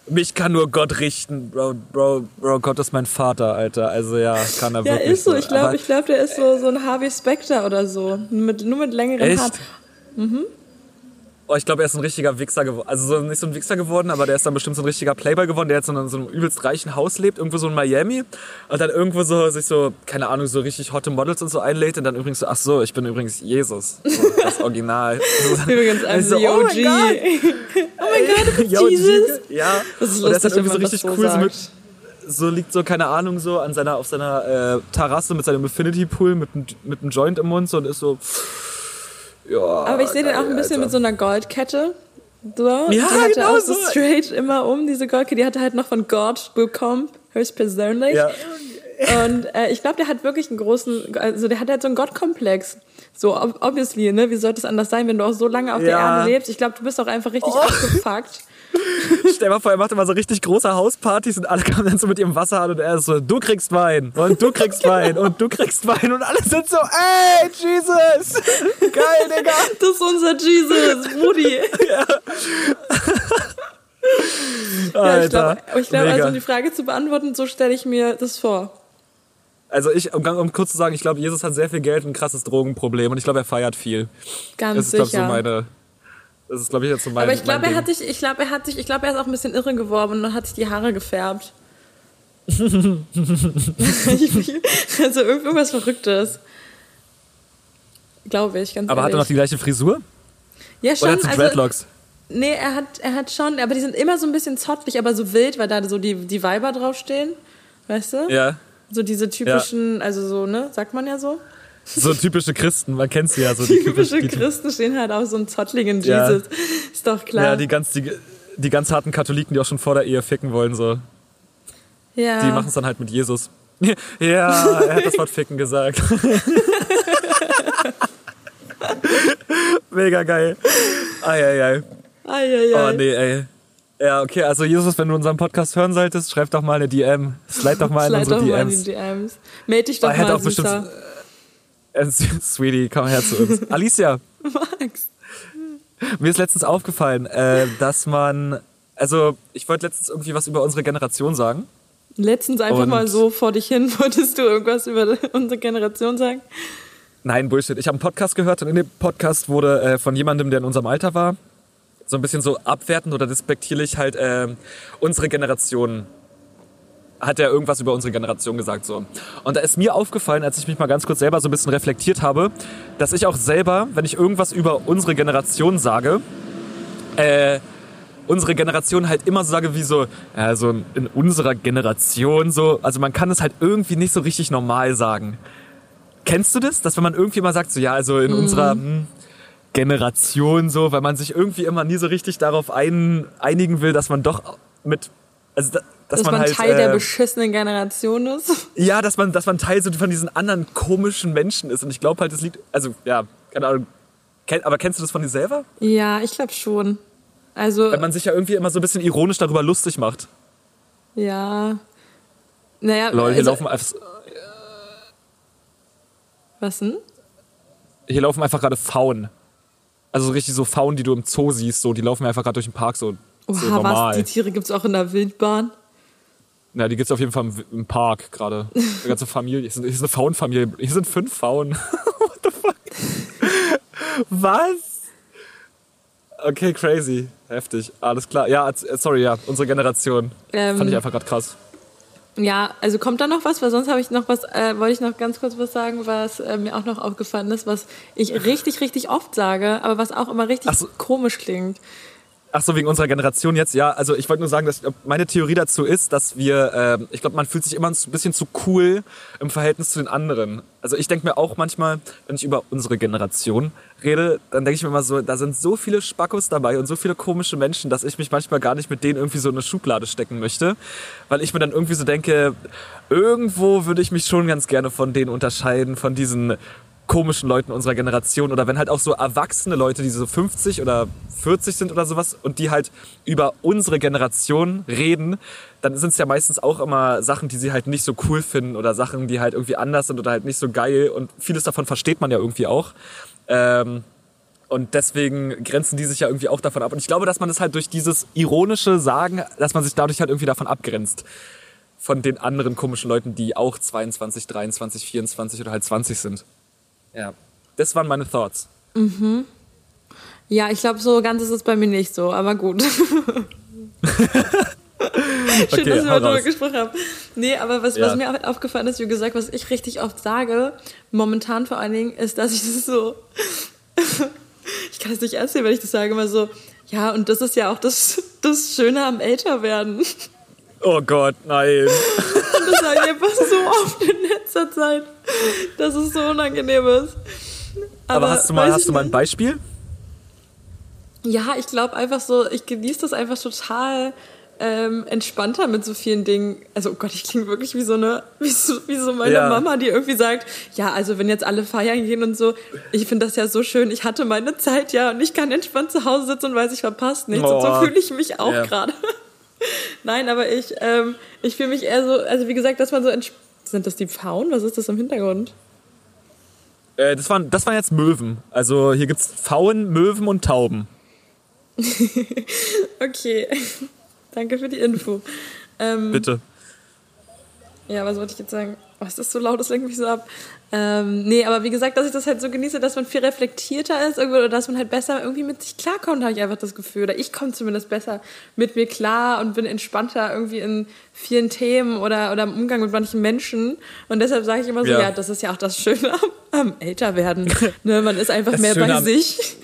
mich kann nur Gott richten, Bro, Bro, Bro, Gott ist mein Vater, Alter. Also ja, kann er ja, wirklich. Ja, ist so. Ich glaube, ich glaube, der ist so, so ein Harvey Specter oder so. Mit, nur mit längeren Haaren. Mhm. Oh, ich glaube, er ist ein richtiger Wichser geworden. Also so, nicht so ein Wichser geworden, aber der ist dann bestimmt so ein richtiger Playboy geworden, der jetzt in so einem übelst reichen Haus lebt, irgendwo so in Miami. Und dann irgendwo so sich so, keine Ahnung, so richtig hotte Models und so einlädt und dann übrigens so, ach so, ich bin übrigens Jesus. So, das Original. übrigens, I'm so, the OG. Oh mein Gott, oh mein Gott Jesus. Ja. Das ist lustig, und der ist dann irgendwie so richtig cool, so mit, so liegt so, keine Ahnung, so an seiner, auf seiner äh, Terrasse mit seinem Infinity Pool mit, mit einem Joint im Mund so, und ist so, ja. Aber ich sehe den auch ein bisschen Alter. mit so einer Goldkette. So. Ja, die hatte genau auch so straight immer um, diese Goldkette. Die hatte halt noch von God bekommen, höchstpersönlich. Ja. Und äh, ich glaube, der hat wirklich einen großen, also der hat halt so einen Gottkomplex. So, obviously, ne? Wie sollte es anders sein, wenn du auch so lange auf ja. der Erde lebst? Ich glaube, du bist auch einfach richtig oh. abgefuckt. Stell mal vor, er macht immer so richtig große Hauspartys und alle kommen dann so mit ihrem Wasser an und er ist so, du kriegst Wein und du kriegst Wein und du kriegst Wein und alle sind so, ey, Jesus! Geil, Digga! Das ist unser Jesus, Rudi. ja. ja, ich glaube, glaub, also um die Frage zu beantworten, so stelle ich mir das vor. Also ich, um, um kurz zu sagen, ich glaube, Jesus hat sehr viel Geld und ein krasses Drogenproblem und ich glaube, er feiert viel. Ganz das ist, sicher. Ich, so meine, das ist, glaube ich, jetzt so mein Aber ich glaube, er hat sich, ich glaube, er hat sich, ich glaube, er ist auch ein bisschen irre geworden und hat sich die Haare gefärbt. also irgendwas Verrücktes. Glaube ich, ganz Aber ehrlich. hat er noch die gleiche Frisur? Ja, schon. Oder hat also, Dreadlocks? Nee, er hat, er hat schon, aber die sind immer so ein bisschen zottlig, aber so wild, weil da so die, die Weiber draufstehen. Weißt du? Ja. So diese typischen, ja. also so, ne, sagt man ja so. So typische Christen, man kennt sie ja so. Die typische die, Christen stehen halt auf so einem zottligen ja. Jesus. Ist doch klar. Ja, die ganz, die, die ganz harten Katholiken, die auch schon vor der Ehe ficken wollen, so. Ja. Die machen es dann halt mit Jesus. Ja, er hat das Wort ficken gesagt. Mega geil. Eieiei. Eieiei. Oh nee, ey. Ja, okay, also Jesus, wenn du unseren Podcast hören solltest, schreib doch mal eine DM. Slide doch mal in unsere DMs. Mal in die DMs. Meld dich doch mal, auch bestimmt, Sweetie, komm her zu uns. Alicia. Max. Mir ist letztens aufgefallen, äh, dass man, also ich wollte letztens irgendwie was über unsere Generation sagen. Letztens einfach Und mal so vor dich hin, wolltest du irgendwas über unsere Generation sagen? Nein, Bullshit. Ich habe einen Podcast gehört und in dem Podcast wurde äh, von jemandem, der in unserem Alter war, so ein bisschen so abwertend oder despektierlich halt äh, unsere Generation hat er irgendwas über unsere Generation gesagt so. Und da ist mir aufgefallen, als ich mich mal ganz kurz selber so ein bisschen reflektiert habe, dass ich auch selber, wenn ich irgendwas über unsere Generation sage, äh, unsere Generation halt immer so sage wie so, ja, so in unserer Generation so, also man kann es halt irgendwie nicht so richtig normal sagen. Kennst du das, dass wenn man irgendwie mal sagt so, ja, also in mhm. unserer hm, Generation so, weil man sich irgendwie immer nie so richtig darauf ein, einigen will, dass man doch mit, also dass, dass man, man halt, Teil äh, der beschissenen Generation ist. Ja, dass man, dass man Teil so von diesen anderen komischen Menschen ist. Und ich glaube halt, das liegt, also ja, keine Ahnung. Kenn, aber kennst du das von dir selber? Ja, ich glaube schon. Also. Wenn man sich ja irgendwie immer so ein bisschen ironisch darüber lustig macht. Ja. Naja, Leute, hier also, laufen einfach. Was denn? Hier laufen einfach gerade Pfauen. Also richtig so Pfauen, die du im Zoo siehst, so, die laufen einfach gerade durch den Park so. Oha, so normal. was? Die Tiere gibt es auch in der Wildbahn? Ja, die gibt es auf jeden Fall im, Park gerade. Die ganze Familie. Hier ist eine Faunfamilie. Hier sind fünf Faun. What the fuck? Was? Okay, crazy. Heftig. Alles klar. Ja, sorry, ja. Unsere Generation. Ähm, Fand ich einfach gerade krass. Ja, also kommt da noch was? Weil sonst habe ich noch was, äh, wollte ich noch ganz kurz was sagen, was äh, mir auch noch aufgefallen ist, was ich richtig, richtig oft sage, aber was auch immer richtig so. komisch klingt. Ach so, wegen unserer Generation jetzt, ja. Also ich wollte nur sagen, dass meine Theorie dazu ist, dass wir, äh, ich glaube, man fühlt sich immer ein bisschen zu cool im Verhältnis zu den anderen. Also ich denke mir auch manchmal, wenn ich über unsere Generation rede, dann denke ich mir immer so, da sind so viele Spackos dabei und so viele komische Menschen, dass ich mich manchmal gar nicht mit denen irgendwie so in eine Schublade stecken möchte. Weil ich mir dann irgendwie so denke, irgendwo würde ich mich schon ganz gerne von denen unterscheiden, von diesen komischen Leuten unserer Generation oder wenn halt auch so erwachsene Leute, die so 50 oder 40 sind oder sowas und die halt über unsere Generation reden, dann sind es ja meistens auch immer Sachen, die sie halt nicht so cool finden oder Sachen, die halt irgendwie anders sind oder halt nicht so geil und vieles davon versteht man ja irgendwie auch. Ähm, und deswegen grenzen die sich ja irgendwie auch davon ab. Und ich glaube, dass man es halt durch dieses ironische Sagen, dass man sich dadurch halt irgendwie davon abgrenzt. Von den anderen komischen Leuten, die auch 22, 23, 24 oder halt 20 sind. Ja, das waren meine Thoughts. Mhm. Ja, ich glaube, so ganz ist es bei mir nicht so, aber gut. Schön, okay, dass wir darüber gesprochen haben. Nee, aber was, ja. was mir aufgefallen ist, wie gesagt, was ich richtig oft sage, momentan vor allen Dingen, ist, dass ich das so. ich kann es nicht ernst nehmen, wenn ich das sage, immer so, ja, und das ist ja auch das, das Schöne am Älterwerden. Oh Gott, nein. das ich einfach so oft in letzter Zeit, dass es so unangenehm ist. Aber, Aber hast du mal, hast du mal ein Beispiel? Ja, ich glaube einfach so, ich genieße das einfach total ähm, entspannter mit so vielen Dingen. Also, oh Gott, ich klinge wirklich wie so eine, wie so, wie so meine ja. Mama, die irgendwie sagt, ja, also wenn jetzt alle feiern gehen und so, ich finde das ja so schön, ich hatte meine Zeit ja und ich kann entspannt zu Hause sitzen und weiß, ich verpasst nichts. Oh. Und so fühle ich mich auch ja. gerade. Nein, aber ich, ähm, ich fühle mich eher so, also wie gesagt, dass man so Sind das die Pfauen? Was ist das im Hintergrund? Äh, das, waren, das waren jetzt Möwen. Also hier gibt es Pfauen, Möwen und Tauben. okay. Danke für die Info. Ähm, Bitte. Ja, was wollte ich jetzt sagen? Oh, ist das so laut? Das lenkt mich so ab. Ähm, nee, aber wie gesagt, dass ich das halt so genieße, dass man viel reflektierter ist oder dass man halt besser irgendwie mit sich klarkommt, habe ich einfach das Gefühl. Oder ich komme zumindest besser mit mir klar und bin entspannter irgendwie in vielen Themen oder, oder im Umgang mit manchen Menschen. Und deshalb sage ich immer so, ja. ja, das ist ja auch das Schöne am, am Älterwerden. ne, man ist einfach das mehr bei sich.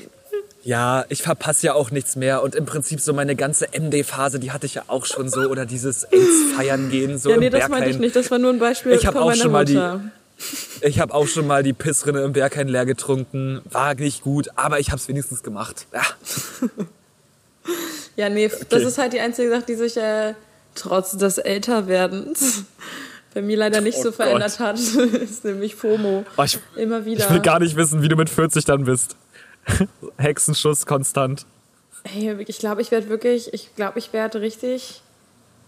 Ja, ich verpasse ja auch nichts mehr und im Prinzip so meine ganze MD-Phase, die hatte ich ja auch schon so oder dieses AIDS feiern gehen so Ja, nee, das meinte ich nicht, das war nur ein Beispiel ich von auch schon mal Mutter. Die, ich habe auch schon mal die Pissrinne im Berghain leer getrunken. War nicht gut, aber ich habe es wenigstens gemacht. Ja. ja, nee, okay. das ist halt die einzige Sache, die sich äh, trotz des Älterwerdens bei mir leider nicht oh so verändert Gott. hat. ist nämlich FOMO. Oh, ich, Immer wieder. Ich will gar nicht wissen, wie du mit 40 dann bist. Hexenschuss konstant. Hey, ich glaube, ich werde wirklich, ich glaube, ich werde richtig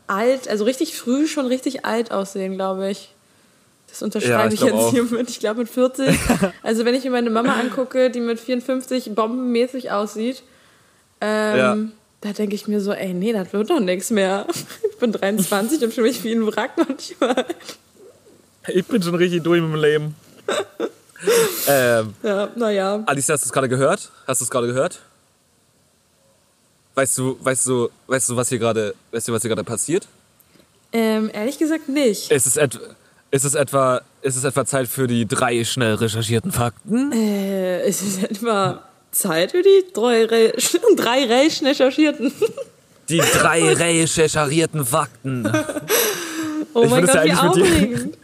alt, also richtig früh schon richtig alt aussehen, glaube ich. Das unterschreibe ja, ich, ich jetzt hiermit. Ich glaube mit 40. also wenn ich mir meine Mama angucke, die mit 54 bombenmäßig aussieht Ähm, Ja. Da denke ich mir so, ey, nee, das wird doch nichts mehr. Ich bin 23 und fühle mich wie ein Wrack manchmal. Ich bin schon richtig durch mit dem Leben. ähm, Ja, naja. Alice, hast du es gerade gehört? Hast du es gerade gehört? Weißt du, weißt du, weißt du, was hier gerade, weißt du, was hier gerade passiert? Ähm, ehrlich gesagt nicht. Ist es, et, ist es etwa, ist es etwa Zeit für die drei schnell recherchierten Fakten? Äh, es ist etwa Zeit für die drei, Re drei Reichen recherchierten. Die drei recherchierten Fakten. Oh mein es Gott, ja wie aufregend.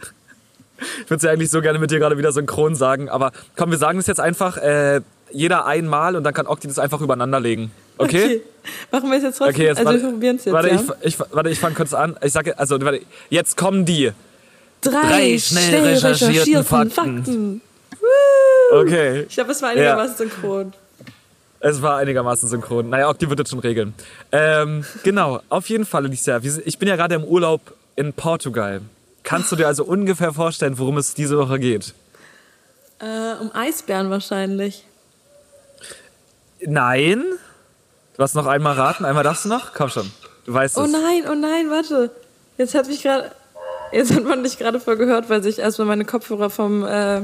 Ich würde es ja eigentlich so gerne mit dir gerade wieder synchron sagen, aber komm, wir sagen es jetzt einfach, äh, jeder einmal und dann kann Okti das einfach übereinander legen. Okay? Machen wir es jetzt trotzdem? Okay, jetzt also warte, wir probieren es jetzt, warte, ja? ich, ich, warte, ich fange kurz an. Ich sage, also, warte, jetzt kommen die. Drei, drei schnell recherchierten Fakten. Fakten. Okay. Ich glaube, es war einigermaßen synchron. Es war einigermaßen synchron. Naja, Okti wird das schon regeln. Ähm, genau, auf jeden Fall, Alicia. Ich bin ja gerade im Urlaub in Portugal. Kannst du dir also ungefähr vorstellen, worum es diese Woche geht? Äh, um Eisbären wahrscheinlich. Nein. Du hast noch einmal raten. Einmal darfst du noch? Komm schon. Du weißt Oh es. nein, oh nein, warte. Jetzt hat mich gerade. Jetzt hat man dich gerade voll gehört, weil sich erstmal meine Kopfhörer vom äh,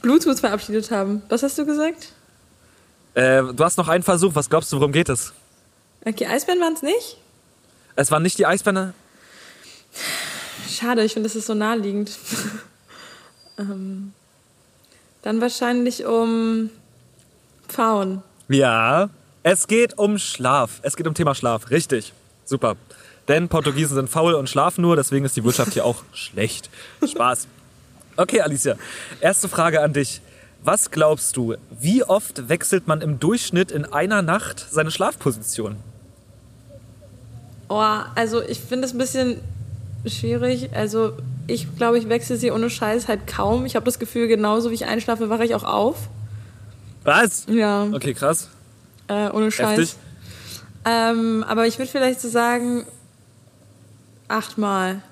Bluetooth verabschiedet haben. Was hast du gesagt? Äh, du hast noch einen Versuch. Was glaubst du, worum geht es? Okay, Eisbären waren es nicht? Es waren nicht die Eisbären. Schade, ich finde, das ist so naheliegend. ähm, dann wahrscheinlich um Pfauen. Ja. Es geht um Schlaf. Es geht um Thema Schlaf. Richtig. Super. Denn Portugiesen sind faul und schlafen nur, deswegen ist die Wirtschaft hier auch schlecht. Spaß. Okay, Alicia. Erste Frage an dich. Was glaubst du, wie oft wechselt man im Durchschnitt in einer Nacht seine Schlafposition? Oh, also ich finde es ein bisschen schwierig. Also ich glaube, ich wechsle sie ohne Scheiß halt kaum. Ich habe das Gefühl, genauso wie ich einschlafe, wache ich auch auf. Was? Ja, Okay, krass. äh, ohne Scheiß. Ähm, aber ich würde vielleicht so sagen, achtmal.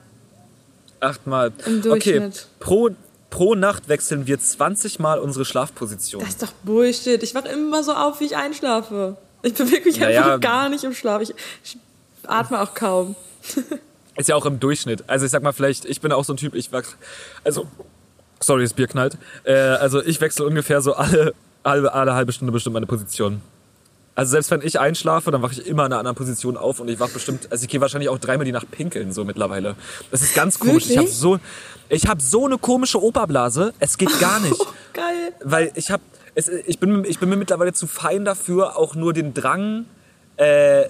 Achtmal. Im Okay, Durchschnitt. pro, pro Nacht wechseln wir 20 Mal unsere Schlafposition. Das ist doch Bullshit. Ich wache immer so auf, wie ich einschlafe. Ich bewege mich Naja. einfach gar nicht im Schlaf. Ich, ich atme auch kaum. Ist ja auch im Durchschnitt. Also ich sag mal vielleicht, ich bin auch so ein Typ, ich wachse, also, sorry, das Bier knallt. Äh, also ich wechsle ungefähr so alle, alle, alle halbe Stunde bestimmt meine Position. Also selbst wenn ich einschlafe, dann wache ich immer in einer anderen Position auf und ich wache bestimmt, also ich gehe wahrscheinlich auch dreimal die Nacht pinkeln so mittlerweile. Das ist ganz komisch. Ich habe Wirklich? so, ich habe so eine komische Operblase, es geht gar nicht. Geil. weil ich habe ich bin ich bin mir mittlerweile zu fein dafür auch nur den Drang äh,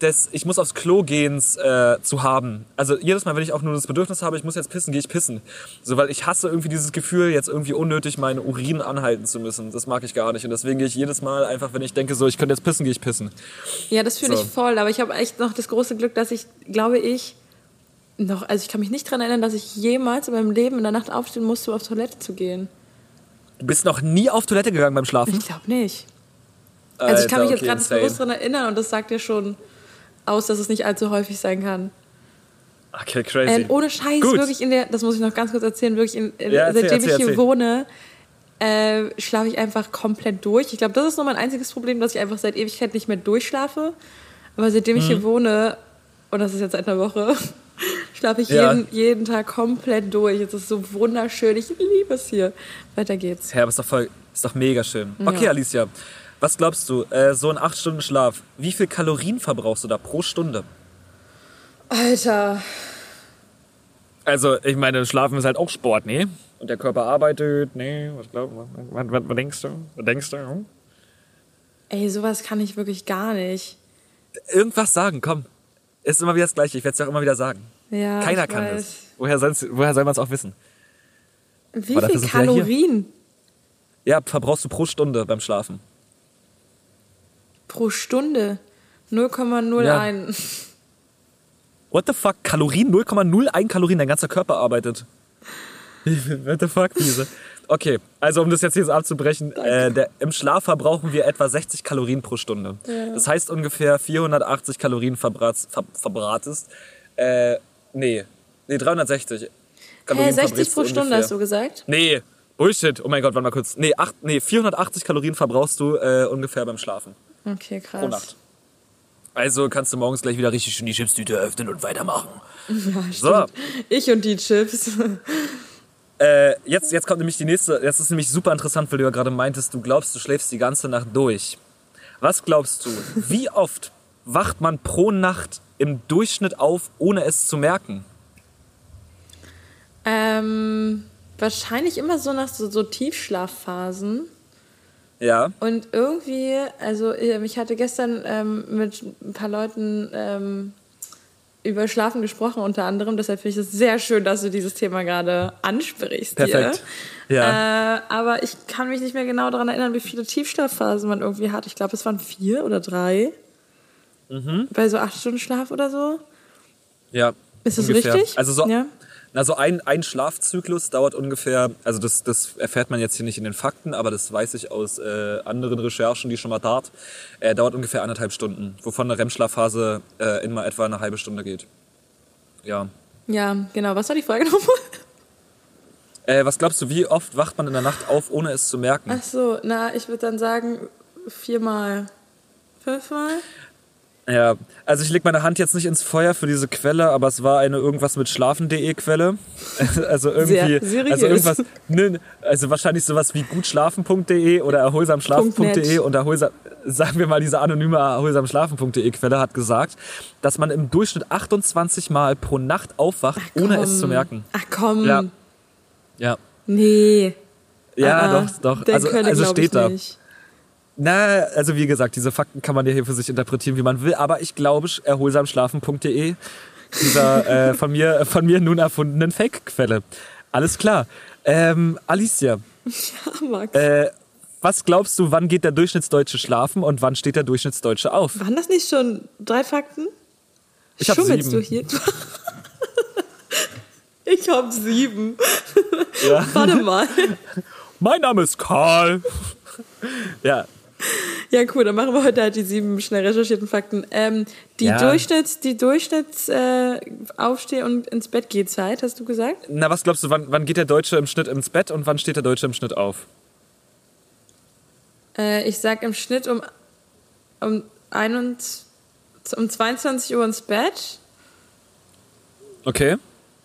des ich muss aufs Klo gehens äh, zu haben also jedes Mal wenn ich auch nur das Bedürfnis habe ich muss jetzt pissen gehe ich pissen so weil ich hasse irgendwie dieses Gefühl jetzt irgendwie unnötig meinen Urin anhalten zu müssen das mag ich gar nicht und deswegen gehe ich jedes Mal einfach wenn ich denke so ich könnte jetzt pissen gehe ich pissen Ja, das fühle So. ich voll. Aber ich habe echt noch das große Glück, dass ich, glaube ich, noch, also ich kann mich nicht daran erinnern, dass ich jemals in meinem Leben in der Nacht aufstehen musste, um auf Toilette zu gehen. du bist noch nie auf Toilette gegangen beim Schlafen Ich glaube nicht. Also ich kann mich Alter, jetzt okay, gerade bewusst daran erinnern und das sagt ja schon aus, dass es nicht allzu häufig sein kann. okay crazy Ähm, ohne Scheiß, Gut. wirklich in der, das muss ich noch ganz kurz erzählen, wirklich in, in, Ja, erzähl, seitdem erzähl, ich hier erzähl. wohne, äh, schlafe ich einfach komplett durch. Ich glaube, das ist nur mein einziges Problem, dass ich einfach seit Ewigkeit nicht mehr durchschlafe. Aber seitdem ich Mhm. hier wohne, und das ist jetzt seit einer Woche, schlafe ich Ja. jeden, jeden Tag komplett durch. Es ist so wunderschön. Ich liebe es hier. Weiter geht's. Ja, aber ist doch voll, ist doch mega schön. Okay, Ja. Alicia, was glaubst du, äh, so ein 8 Stunden Schlaf, wie viel Kalorien verbrauchst du da pro Stunde? Alter. Also, ich meine, Schlafen ist halt auch Sport, ne? Und der Körper arbeitet, ne? Was glaubst du? Was, was, was denkst du? Was denkst du? Hm? Ey, sowas kann ich wirklich gar nicht. Irgendwas sagen, komm. Ist immer wieder das Gleiche, ich werde es dir auch immer wieder sagen. Ja, Keiner ich kann weiß. das. Woher, sonst, woher soll man es auch wissen? Wie Aber dafür viel sind wir ja hier. Kalorien Ja, verbrauchst du pro Stunde beim Schlafen. Pro Stunde? 0,01. What the fuck? Kalorien? 0,01 Kalorien, dein ganzer Körper arbeitet. What the fuck, diese? Okay, also um das jetzt hier abzubrechen, äh, der, im Schlaf verbrauchen wir etwa 60 Kalorien pro Stunde. Das heißt ungefähr 480 Kalorien verbratst, ver, verbratest. Äh, nee, nee, 360 Hä, Kalorien 60 verbrätst pro du Stunde ungefähr. hast du gesagt? Nee, Bullshit. Oh mein Gott, warte mal kurz. Nee, acht, nee 480 Kalorien verbrauchst du äh, ungefähr beim Schlafen. Okay, krass. Pro Nacht. Also kannst du morgens gleich wieder richtig schön die Chipstüte öffnen und weitermachen. Ja, stimmt. So. Ich und die Chips. Äh, jetzt, jetzt kommt nämlich die nächste. Das ist nämlich super interessant, weil du ja gerade meintest, du glaubst, du schläfst die ganze Nacht durch. Was glaubst du? Wie oft wacht man pro Nacht im Durchschnitt auf, ohne es zu merken? Ähm, wahrscheinlich immer so nach so, so Tiefschlafphasen. Ja. Und irgendwie, also ähm, ich hatte gestern ähm, mit ein paar Leuten ähm, über Schlafen gesprochen, unter anderem. Deshalb finde ich es sehr schön, dass du dieses Thema gerade ansprichst. Perfekt. Hier. Ja. Äh, aber ich kann mich nicht mehr genau daran erinnern, wie viele Tiefschlafphasen man irgendwie hat. Ich glaube, es waren vier oder drei. Mhm. Bei so acht Stunden Schlaf oder so. Ja. Ist das ungefähr. richtig? Also so, ja. Also ein, ein Schlafzyklus dauert ungefähr, also das, das erfährt man jetzt hier nicht in den Fakten, aber das weiß ich aus äh, anderen Recherchen, die schon mal tat, äh, dauert ungefähr anderthalb Stunden, wovon eine REM-Schlafphase äh, mal etwa eine halbe Stunde geht. Ja. Ja, genau. Was war die Frage nochmal? Äh, was glaubst du, wie oft wacht man in der Nacht auf, ohne es zu merken? Ach so, na, ich würde dann sagen viermal. Fünfmal? Ja, also ich lege meine Hand jetzt nicht ins Feuer für diese Quelle, aber es war eine irgendwas mit schlafen.de Quelle. Also irgendwie, Sehr also irgendwas, ne, also wahrscheinlich sowas wie gutschlafen.de oder erholsamschlafen.de und erholsam, sagen wir mal, diese anonyme erholsamschlafen.de Quelle hat gesagt, dass man im Durchschnitt 28 Mal pro Nacht aufwacht, Ach, ohne es zu merken. Ach komm. Ja. Ja. Nee. Ja, ah, doch, doch. Also, also steht da. Nicht. Na, also wie gesagt, diese Fakten kann man ja hier für sich interpretieren, wie man will. Aber ich glaube, erholsamschlafen.de, dieser äh, von, mir, von mir nun erfundenen Fake-Quelle. Alles klar. Ähm, Alicia. Ja, Max. Äh, was glaubst du, wann geht der Durchschnittsdeutsche schlafen und wann steht der Durchschnittsdeutsche auf? Waren das nicht schon drei Fakten? Ich habe sieben. du hier? ich habe sieben. Ja. Warte mal. Mein Name ist Karl. ja, ja, cool, dann machen wir heute halt die sieben schnell recherchierten Fakten. Ähm, die ja. Durchschnitts, die Durchschnitts äh, Aufsteh- und ins Bett geht Zeit, hast du gesagt? Na, was glaubst du, wann, wann geht der Deutsche im Schnitt ins Bett und wann steht der Deutsche im Schnitt auf? Äh, ich sag im Schnitt um, um, 21, um 22 Uhr ins Bett. Okay.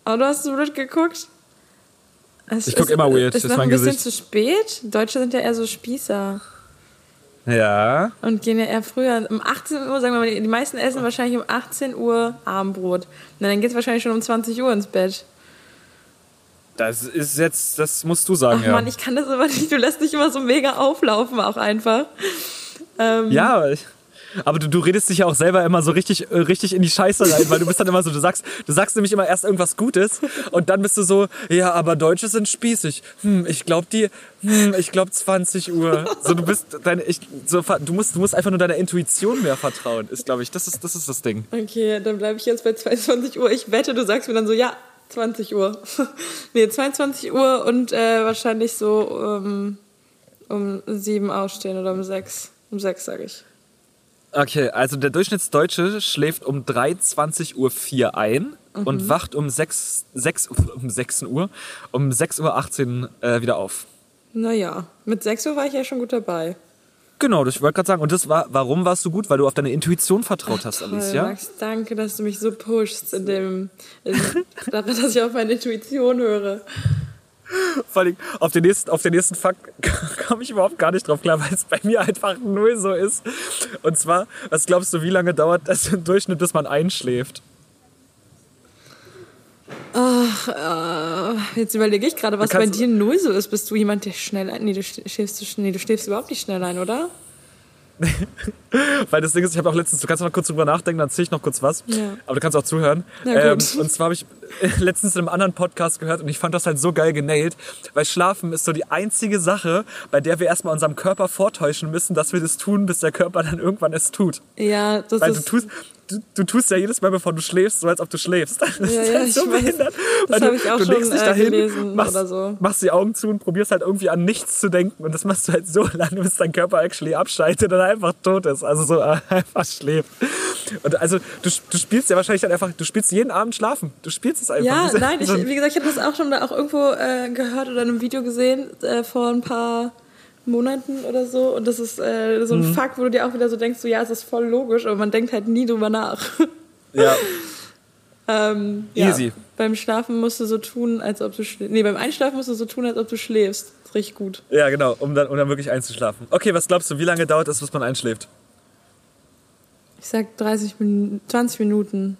Aber du hast so blöd geguckt. Es ich gucke immer weird. Ist, ist noch ein bisschen Gesicht. zu spät. Deutsche sind ja eher so Spießer. Ja. Und gehen ja eher früher. Um 18 Uhr, sagen wir mal, die meisten essen wahrscheinlich um 18 Uhr Abendbrot. Na, dann geht es wahrscheinlich schon um 20 Uhr ins Bett. Das ist jetzt, das musst du sagen, Ach ja. Mann, ich kann das aber nicht. Du lässt dich immer so mega auflaufen, auch einfach. Ähm, ja, ich, aber du, du redest dich ja auch selber immer so richtig, äh, richtig in die Scheiße rein, weil du bist dann immer so, du sagst, du sagst nämlich immer erst irgendwas Gutes und dann bist du so, ja, aber Deutsche sind spießig. Hm, ich glaube die, hm, ich glaube 20 Uhr. So, du bist deine, ich, so, du musst, du musst einfach nur deiner Intuition mehr vertrauen, ist, glaube ich, das ist, das ist das Ding. Okay, dann bleibe ich jetzt bei 22 Uhr. Ich wette, du sagst mir dann so, ja, 20 Uhr. nee, 22 Uhr und äh, wahrscheinlich so um, um sieben ausstehen oder um sechs. Um sechs, sage ich. Okay, also der Durchschnittsdeutsche schläft um 3.20 Uhr ein mhm. und wacht um 6, 6, um 6 Uhr, um 6.18 Uhr äh, wieder auf. Naja, mit 6 Uhr war ich ja schon gut dabei. Genau, ich wollte gerade sagen, und das war, warum warst du gut? Weil du auf deine Intuition vertraut hast, toll, Alicia. Max, danke, dass du mich so pushst in dem, in, darin, dass ich auf meine Intuition höre. Vor allem auf den nächsten, auf den nächsten Fakt komme ich überhaupt gar nicht drauf klar, weil es bei mir einfach null so ist. Und zwar, was glaubst du, wie lange dauert das im Durchschnitt, bis man einschläft? Ach, äh, jetzt überlege ich gerade, was bei dir null so ist. Bist du jemand, der schnell ein. Nee, du schläfst, nee, du schläfst überhaupt nicht schnell ein, oder? Weil das Ding ist, ich habe auch letztens, du kannst noch kurz drüber nachdenken, dann erzähle ich noch kurz was. Ja. Aber du kannst auch zuhören. Ähm, und zwar habe ich letztens in einem anderen Podcast gehört und ich fand das halt so geil genailt, weil Schlafen ist so die einzige Sache, bei der wir erstmal unserem Körper vortäuschen müssen, dass wir das tun, bis der Körper dann irgendwann es tut. Ja, das weil ist... Du tust, du, du tust ja jedes Mal, bevor du schläfst, so als ob du schläfst. Das ja, ist halt so behindert. Das habe ich auch du schon legst dich äh, dahin, machst, oder so. machst die Augen zu und probierst halt irgendwie an nichts zu denken. Und das machst du halt so lange, bis dein Körper actually abschaltet und einfach tot ist. Also so einfach schläft. Und also du, du spielst ja wahrscheinlich dann einfach, du spielst jeden Abend schlafen. Du spielst es einfach. Ja, nein, ich, wie gesagt, ich habe das auch schon da auch irgendwo äh, gehört oder in einem Video gesehen äh, vor ein paar Monaten oder so. Und das ist äh, so ein mhm. Fakt, wo du dir auch wieder so denkst, so ja, es ist voll logisch, aber man denkt halt nie drüber nach. Ja. ähm, Easy. Ja, beim Schlafen musst du so tun, als ob du schläfst. Nee, beim Einschlafen musst du so tun, als ob du schläfst. Das ist richtig gut. Ja, genau, um dann, um dann wirklich einzuschlafen. Okay, was glaubst du, wie lange dauert es, bis man einschläft? Ich sag 30 Minuten, 20 Minuten.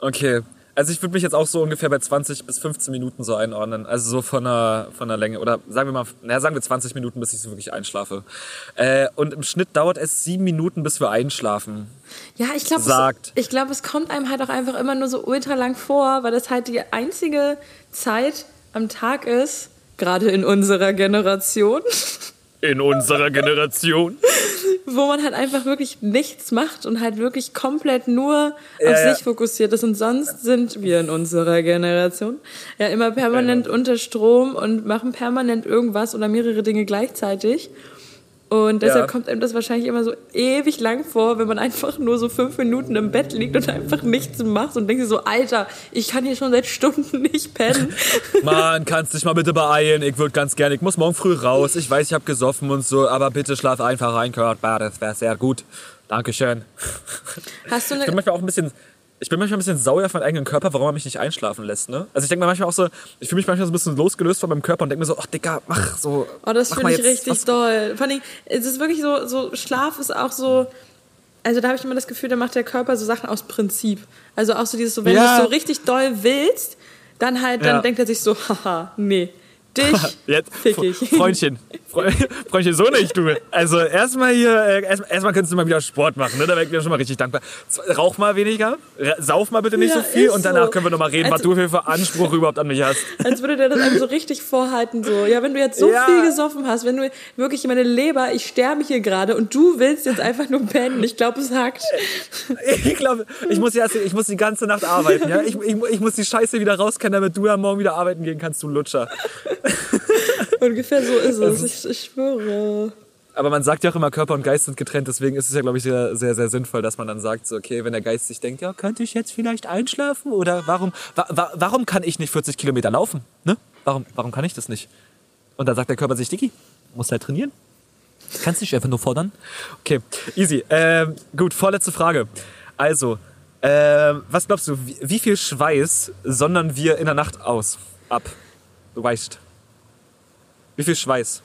Okay. Also ich würde mich jetzt auch so ungefähr bei 20 bis 15 Minuten so einordnen. Also so von der, von der Länge. Oder sagen wir mal, naja, sagen wir 20 Minuten, bis ich so wirklich einschlafe. Äh, und im Schnitt dauert es sieben Minuten, bis wir einschlafen. Ja, ich glaube, es, ich glaube, es kommt einem halt auch einfach immer nur so ultra lang vor, weil das halt die einzige Zeit am Tag ist, gerade in unserer Generation. In unserer Generation. wo man halt einfach wirklich nichts macht und halt wirklich komplett nur ja, auf ja. sich fokussiert ist. Und sonst sind wir in unserer Generation ja immer permanent ja. unter Strom und machen permanent irgendwas oder mehrere Dinge gleichzeitig. Und deshalb ja. kommt einem das wahrscheinlich immer so ewig lang vor, wenn man einfach nur so fünf Minuten im Bett liegt und einfach nichts macht und denkt sich so, Alter, ich kann hier schon seit Stunden nicht pennen. Mann, kannst dich mal bitte beeilen? Ich würde ganz gerne, ich muss morgen früh raus. Ich weiß, ich habe gesoffen und so, aber bitte schlaf einfach rein, Kurt. Das wäre sehr gut. Dankeschön. Hast du eine... Ich bin manchmal auch ein bisschen ich bin manchmal ein bisschen sauer auf meinen eigenen Körper, warum er mich nicht einschlafen lässt. Ne? Also ich denke mir manchmal auch so, ich fühle mich manchmal so ein bisschen losgelöst von meinem Körper und denke mir so, ach Digga, mach so. Oh, das finde ich jetzt, richtig was. doll. Vor allem, es ist wirklich so, so, Schlaf ist auch so, also da habe ich immer das Gefühl, da macht der Körper so Sachen aus Prinzip. Also auch so dieses, so, wenn ja. du es so richtig doll willst, dann halt, dann ja. denkt er sich so, haha, nee. Dich Jetzt, fick ich. Freundchen, Freundchen, so nicht, du. Also erstmal hier, äh, erstmal erst könntest du mal wieder Sport machen, ne? Da wäre ich mir schon mal richtig dankbar. Rauch mal weniger, sauf mal bitte nicht ja, so viel und danach so. können wir noch mal reden, als, was du für Anspruch überhaupt an mich hast. Als würde der das einem so richtig vorhalten, so. Ja, wenn du jetzt so ja. viel gesoffen hast, wenn du wirklich meine Leber, ich sterbe hier gerade und du willst jetzt einfach nur pennen. Ich glaube, es hackt. Ich glaube, ich muss ich muss die ganze Nacht arbeiten, ja? Ich, ich, ich muss die Scheiße wieder rauskennen, damit du ja morgen wieder arbeiten gehen kannst, du Lutscher. Ungefähr so ist es, ich, ich schwöre. Aber man sagt ja auch immer, Körper und Geist sind getrennt, deswegen ist es ja, glaube ich, sehr, sehr, sehr sinnvoll, dass man dann sagt, so, okay, wenn der Geist sich denkt, ja, könnte ich jetzt vielleicht einschlafen? Oder warum, wa, wa, warum kann ich nicht 40 Kilometer laufen? Ne? Warum, warum kann ich das nicht? Und dann sagt der Körper sich, Dicky, musst halt trainieren. Kannst dich einfach nur fordern. Okay, easy. Ähm, gut, vorletzte Frage. Also, ähm, was glaubst du, wie, wie viel Schweiß sondern wir in der Nacht aus? Ab. Du weißt. Wie viel Schweiß?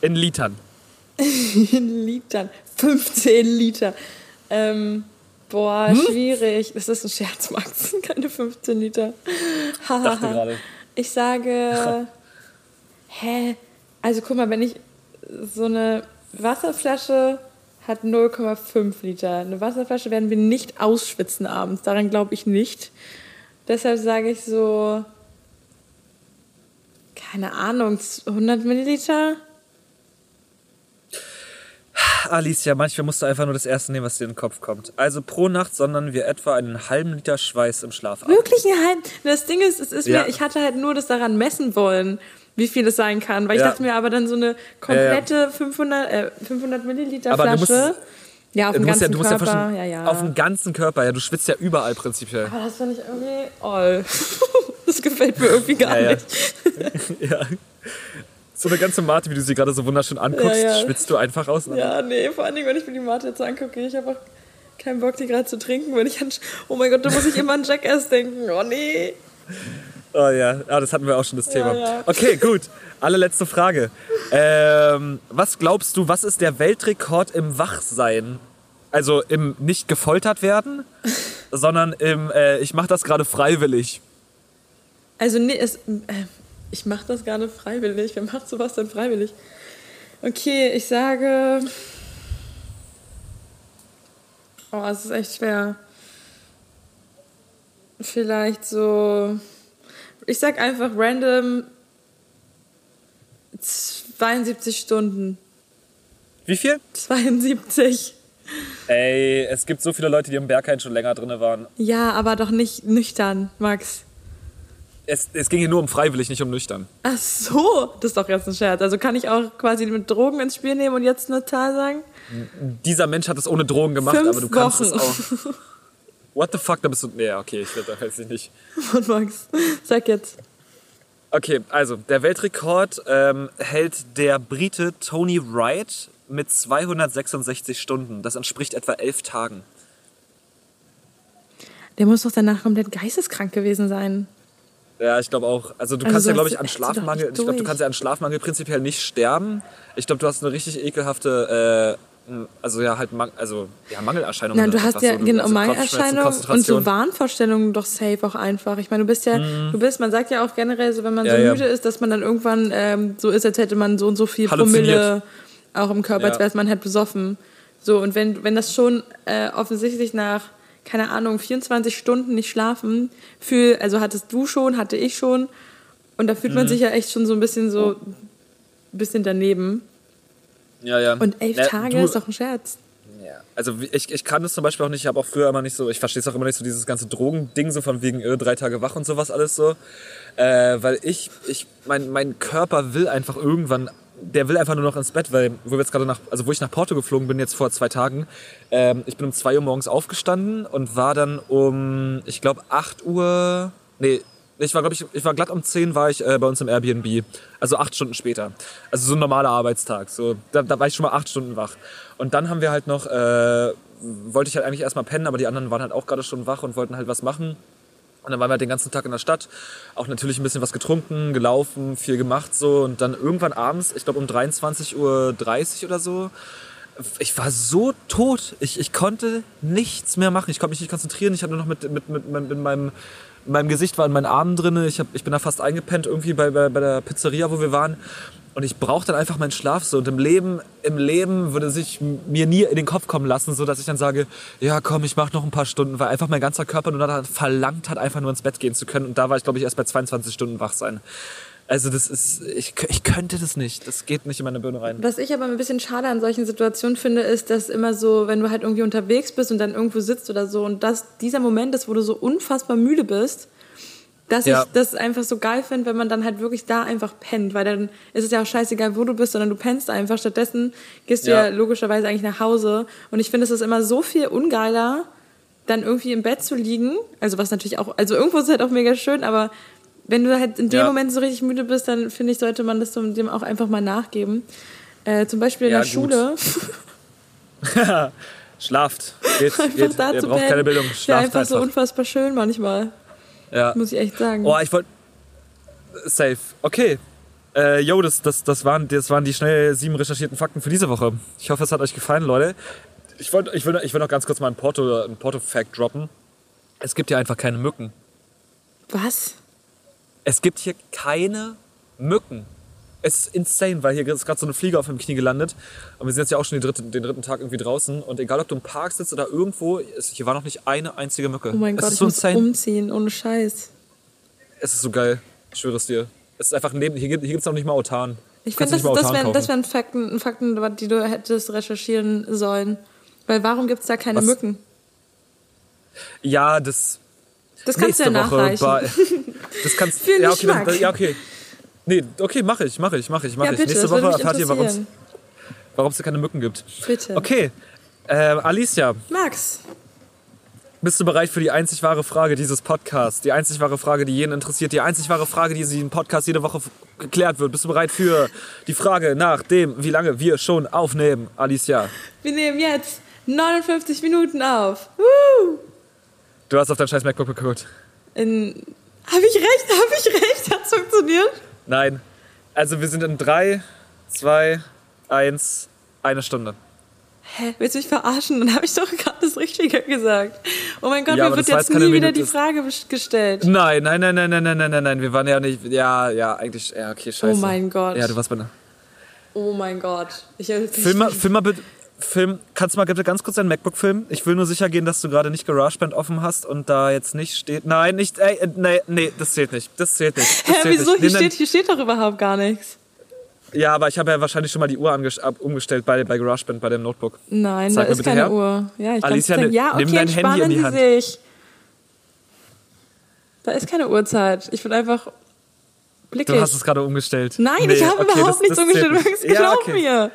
In Litern. In Litern. 15 Liter. Ähm, boah, hm? schwierig. Das ist ein Scherz, Max. Keine 15 Liter. Dachte gerade. Ich sage. hä? Also guck mal, wenn ich so eine Wasserflasche hat 0,5 Liter. Eine Wasserflasche werden wir nicht ausschwitzen abends. Daran glaube ich nicht. Deshalb sage ich so keine Ahnung, 100 Milliliter? Alicia, manchmal musst du einfach nur das erste nehmen, was dir in den Kopf kommt. Also pro Nacht sondern wir etwa einen halben Liter Schweiß im Schlaf ab. Wirklich einen halben? Das Ding ist, es ist ja. mir, ich hatte halt nur das daran messen wollen, wie viel es sein kann. Weil ich dachte mir aber dann so eine komplette ja, 500, äh, 500 Milliliter aber Flasche. Ja, auf dem ganzen ja, Körper. Ja, ja, ja. Auf dem ganzen Körper, ja. Du schwitzt ja überall prinzipiell. Aber das finde ich irgendwie. Oh. das gefällt mir irgendwie gar ja, nicht. ja. So eine ganze Mate, wie du sie gerade so wunderschön anguckst, ja, ja. schwitzt du einfach aus. Ja, nee, vor allen Dingen, wenn ich mir die Mate jetzt angucke, ich habe auch keinen Bock, die gerade zu trinken. Wenn ich an, oh mein Gott, da muss ich immer an Jackass denken. Oh nee. Oh ja, ah, das hatten wir auch schon das Thema. Ja, okay, gut. Allerletzte Frage. Ähm, was glaubst du, was ist der Weltrekord im Wachsein? Also im nicht gefoltert werden, sondern im äh, ich mache das gerade freiwillig. Also nee, es, äh, ich mache das gerade freiwillig. Wer macht sowas denn freiwillig? Okay, ich sage. Oh, es ist echt schwer. Vielleicht so. Ich sag einfach random 72 Stunden. Wie viel? 72. Ey, es gibt so viele Leute, die im Berghain schon länger drin waren. Ja, aber doch nicht nüchtern, Max. Es, es ging hier nur um freiwillig, nicht um nüchtern. Ach so, das ist doch jetzt ein Scherz. Also kann ich auch quasi mit Drogen ins Spiel nehmen und jetzt eine Zahl sagen? Dieser Mensch hat es ohne Drogen gemacht, Fünf aber du kannst Wochen. es auch. What the fuck, da bist du. Nee, okay, ich, da weiß ich nicht. Und Max, sag jetzt. Okay, also der Weltrekord ähm, hält der Brite Tony Wright mit 266 Stunden. Das entspricht etwa elf Tagen. Der muss doch danach komplett geisteskrank gewesen sein. Ja, ich glaube auch. Also du also kannst ja, glaube ich, an Schlafmangel, ich glaube, du kannst ja an Schlafmangel prinzipiell nicht sterben. Ich glaube, du hast eine richtig ekelhafte, äh, also ja halt, also ja Mangelerscheinungen. Nein, du hast ja so, genau also Mangelerscheinungen und so Wahnvorstellungen doch safe auch einfach. Ich meine, du bist ja, mhm. du bist, man sagt ja auch generell so, wenn man ja, so müde ja. ist, dass man dann irgendwann ähm, so ist, als hätte man so und so viel Promille auch im Körper, ja. als wäre man halt besoffen. So und wenn wenn das schon äh, offensichtlich nach keine Ahnung, 24 Stunden nicht schlafen. Für, also hattest du schon, hatte ich schon. Und da fühlt man mhm. sich ja echt schon so ein bisschen so ein bisschen daneben. Ja, ja. Und elf ja, Tage du, ist doch ein Scherz. Ja. Also ich, ich kann das zum Beispiel auch nicht, ich habe auch früher immer nicht so, ich verstehe es auch immer nicht so, dieses ganze Drogending, so von wegen drei Tage wach und sowas alles so. Äh, weil ich, ich, mein, mein Körper will einfach irgendwann der will einfach nur noch ins Bett, weil wo wir jetzt gerade nach, also wo ich nach Porto geflogen bin jetzt vor zwei Tagen, ähm, ich bin um zwei Uhr morgens aufgestanden und war dann um, ich glaube acht Uhr, nee, ich war glaube ich, ich war glatt um zehn war ich äh, bei uns im Airbnb, also acht Stunden später, also so ein normaler Arbeitstag, so da, da war ich schon mal acht Stunden wach und dann haben wir halt noch, äh, wollte ich halt eigentlich erstmal pennen, aber die anderen waren halt auch gerade schon wach und wollten halt was machen und dann waren wir halt den ganzen Tag in der Stadt, auch natürlich ein bisschen was getrunken, gelaufen, viel gemacht so. Und dann irgendwann abends, ich glaube um 23.30 Uhr oder so, ich war so tot. Ich, ich konnte nichts mehr machen. Ich konnte mich nicht konzentrieren. Ich hatte nur noch mit, mit, mit, mit meinem, meinem Gesicht war in meinen Armen drin. Ich, hab, ich bin da fast eingepennt irgendwie bei, bei, bei der Pizzeria, wo wir waren. Und ich brauche dann einfach meinen Schlaf so. Und im Leben, im Leben würde sich mir nie in den Kopf kommen lassen, so dass ich dann sage, ja komm, ich mache noch ein paar Stunden, weil einfach mein ganzer Körper nur verlangt hat, einfach nur ins Bett gehen zu können. Und da war ich, glaube ich, erst bei 22 Stunden wach sein. Also das ist, ich, ich könnte das nicht. Das geht nicht in meine Birne rein. Was ich aber ein bisschen schade an solchen Situationen finde, ist, dass immer so, wenn du halt irgendwie unterwegs bist und dann irgendwo sitzt oder so und dass dieser Moment ist, wo du so unfassbar müde bist, dass ja. ich das einfach so geil finde, wenn man dann halt wirklich da einfach pennt, weil dann ist es ja auch scheißegal, wo du bist, sondern du pennst einfach. Stattdessen gehst du ja, ja logischerweise eigentlich nach Hause. Und ich finde, es ist immer so viel ungeiler, dann irgendwie im Bett zu liegen. Also was natürlich auch, also irgendwo ist es halt auch mega schön, aber wenn du halt in dem ja. Moment so richtig müde bist, dann finde ich, sollte man das dem auch einfach mal nachgeben. Äh, zum Beispiel in der gut. Schule. Schlaft. Geht, einfach geht. Da Ihr braucht keine Bildung. Schlaft ja, einfach, einfach so unfassbar schön manchmal. Ja. Muss ich echt sagen. Oh, ich wollte. Safe. Okay. Äh, yo, das, das, das, waren, das waren die schnell sieben recherchierten Fakten für diese Woche. Ich hoffe, es hat euch gefallen, Leute. Ich, wollt, ich, will, ich will noch ganz kurz mal ein Porto-Fact ein Porto droppen. Es gibt hier einfach keine Mücken. Was? Es gibt hier keine Mücken. Es ist insane, weil hier ist gerade so eine Fliege auf dem Knie gelandet. Und wir sind jetzt ja auch schon dritte, den dritten Tag irgendwie draußen. Und egal, ob du im Park sitzt oder irgendwo, ist, hier war noch nicht eine einzige Mücke. Oh mein es Gott, ich so muss insane. umziehen, ohne Scheiß. Es ist so geil. Ich schwöre es dir. Es ist einfach neben, hier gibt es noch nicht mal Autan. Ich finde, das, das wären wär Fakten, Fakten, die du hättest recherchieren sollen. Weil warum gibt es da keine Was? Mücken? Ja, das. Das kannst du ja nachreichen. Das kannst Für ja, okay, dann, ja, okay. Nee, okay, mache ich, mache ich, mache ich, mache ja, ich. Nächste Woche erfahrt ihr, warum es keine Mücken gibt. Bitte. Okay, äh, Alicia. Max. Bist du bereit für die einzig wahre Frage dieses Podcasts? Die einzig wahre Frage, die jeden interessiert, die einzig wahre Frage, die in Podcast jede Woche geklärt wird. Bist du bereit für die Frage nach dem, wie lange wir schon aufnehmen, Alicia? Wir nehmen jetzt 59 Minuten auf. Woo! Du hast auf dein scheiß MacBook geguckt. In... Habe ich recht? Habe ich recht? Hat es funktioniert? Nein. Also wir sind in drei, zwei, eins, eine Stunde. Hä? Willst du mich verarschen? Dann habe ich doch gerade das Richtige gesagt. Oh mein Gott, ja, mir wird jetzt nie wieder die Frage gestellt. Nein, nein, nein, nein, nein, nein, nein, nein, nein. Wir waren ja nicht. Ja, ja, eigentlich. Ja, okay, scheiße. Oh mein Gott. Ja, du warst bei einer. Oh mein Gott. Ich, film, mal, film mal bitte. Film, kannst du mal bitte ganz kurz dein MacBook filmen? Ich will nur sicher gehen, dass du gerade nicht GarageBand offen hast und da jetzt nicht steht. Nein, nicht. Ey, nee, nee, das zählt nicht. Das zählt nicht. Das Hä, wieso? Nicht. Hier, steht, hier steht doch überhaupt gar nichts. Ja, aber ich habe ja wahrscheinlich schon mal die Uhr umgestellt bei, bei GarageBand, bei dem Notebook. Nein, Zeig da ist keine her. Uhr. Ja, ich Alicia, ne, ja, okay, nimm dein Handy in die Hand. Sich. Da ist keine Uhrzeit. Ich bin einfach blickig. Du hast es gerade umgestellt. Nein, nee, ich habe okay, überhaupt das, nichts das umgestellt. Max, ja, glaub okay. mir.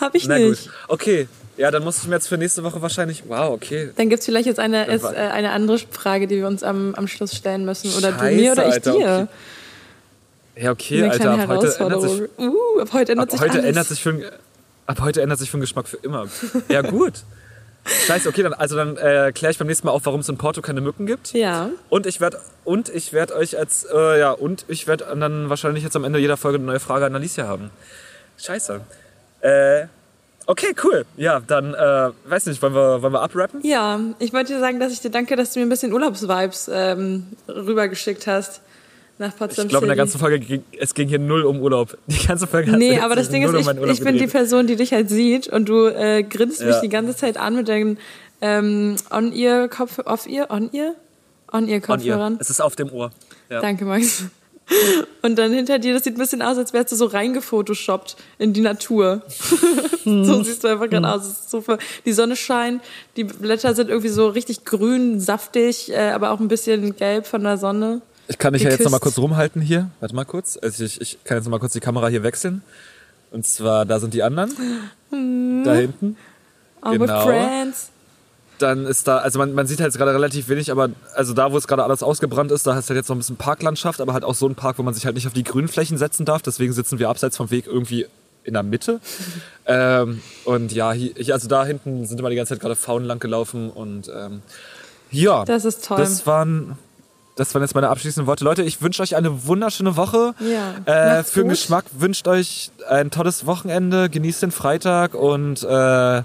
Hab ich Na nicht. Gut. Okay, ja, dann muss ich mir jetzt für nächste Woche wahrscheinlich. Wow, okay. Dann gibt es vielleicht jetzt eine, ist, äh, eine andere Frage, die wir uns am, am Schluss stellen müssen. Oder Scheiße, du mir oder ich Alter, dir. Okay. Ja, okay, Alter, ab heute ändert sich, uh, ab heute ändert ab sich heute alles. ändert sich für, ab heute ändert sich für den Geschmack für immer. Ja, gut. Scheiße, okay, dann, also dann äh, kläre ich beim nächsten Mal auf, warum es in Porto keine Mücken gibt. Ja. Und ich werde und ich werde euch als äh, ja und ich werde dann wahrscheinlich jetzt am Ende jeder Folge eine neue Frage an Alicia haben. Scheiße. Äh, okay, cool. Ja, dann äh, weiß nicht, wollen wir wollen wir abrappen? Ja, ich wollte dir sagen, dass ich dir danke, dass du mir ein bisschen Urlaubsvibes ähm, rübergeschickt hast nach Potsdam Ich glaube, in der ganzen Folge ging, es ging hier null um Urlaub. Die ganze Folge hat Nee, aber das Ding ist, um ich, Urlaub ich bin die. Person, die dich halt sieht und du äh, grinst mich Ja. die ganze Zeit an mit deinen ähm, On-Ear-Kopf, Off-Ear, On-Ear? On On-Ear-Kopfhörern. ihr. Es ist auf dem Ohr. Ja. Danke, Max. Und dann hinter dir, das sieht ein bisschen aus, als wärst du so reingefotoshoppt in die Natur. so siehst du einfach gerade aus. Es ist so die Sonne scheint, die Blätter sind irgendwie so richtig grün, saftig, äh, aber auch ein bisschen gelb von der Sonne. Ich kann dich ja jetzt Geküsst. noch mal kurz rumhalten hier. Warte mal kurz. Also ich, ich kann jetzt noch mal kurz die Kamera hier wechseln. Und zwar, da sind die anderen. Da hinten. Our Genau. friends. Dann ist da, also man, man sieht halt jetzt gerade relativ wenig, aber also da, wo es gerade alles ausgebrannt ist, da hast du halt jetzt noch ein bisschen Parklandschaft, aber halt auch so ein Park, wo man sich halt nicht auf die Grünflächen setzen darf. Deswegen sitzen wir abseits vom Weg irgendwie in der Mitte. ähm, und ja, hier, also da hinten sind immer die ganze Zeit gerade Faunen lang gelaufen und ähm, ja. Das ist toll. Das waren, das waren jetzt meine abschließenden Worte. Leute, ich wünsche euch eine wunderschöne Woche. Ja. Äh, für den gut. Geschmack wünscht euch ein tolles Wochenende, genießt den Freitag und äh,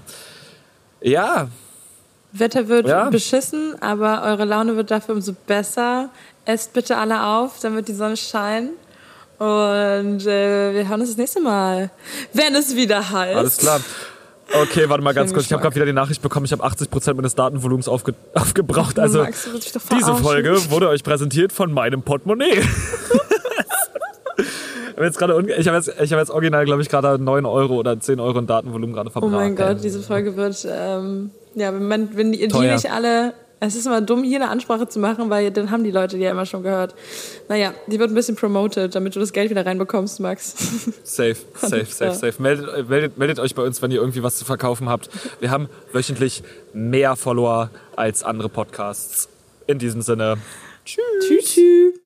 ja, Wetter wird Ja. beschissen, aber eure Laune wird dafür umso besser. Esst bitte alle auf, damit die Sonne scheint. Und äh, wir hören uns das nächste Mal, wenn es wieder heißt. alles klar. Okay, warte mal ganz kurz. Ich habe gerade wieder die Nachricht bekommen, ich habe 80% meines Datenvolumens aufge aufgebraucht. Also Max, diese. Folge wurde euch präsentiert von meinem Portemonnaie. Ich habe jetzt, hab jetzt, ich hab jetzt original, glaube ich, gerade 9 Euro oder 10 Euro in Datenvolumen gerade Oh verbraten. mein Gott, diese Folge wird, ähm, ja, wenn, man, wenn die, die nicht alle, es ist immer dumm, hier eine Ansprache zu machen, weil dann haben die Leute die ja immer schon gehört. Naja, die wird ein bisschen promoted, damit du das Geld wieder reinbekommst, Max. Safe, safe, safe, safe. Meldet, meldet, meldet euch bei uns, wenn ihr irgendwie was zu verkaufen habt. Wir haben wöchentlich mehr Follower als andere Podcasts. In diesem Sinne, tschüss. tschüss.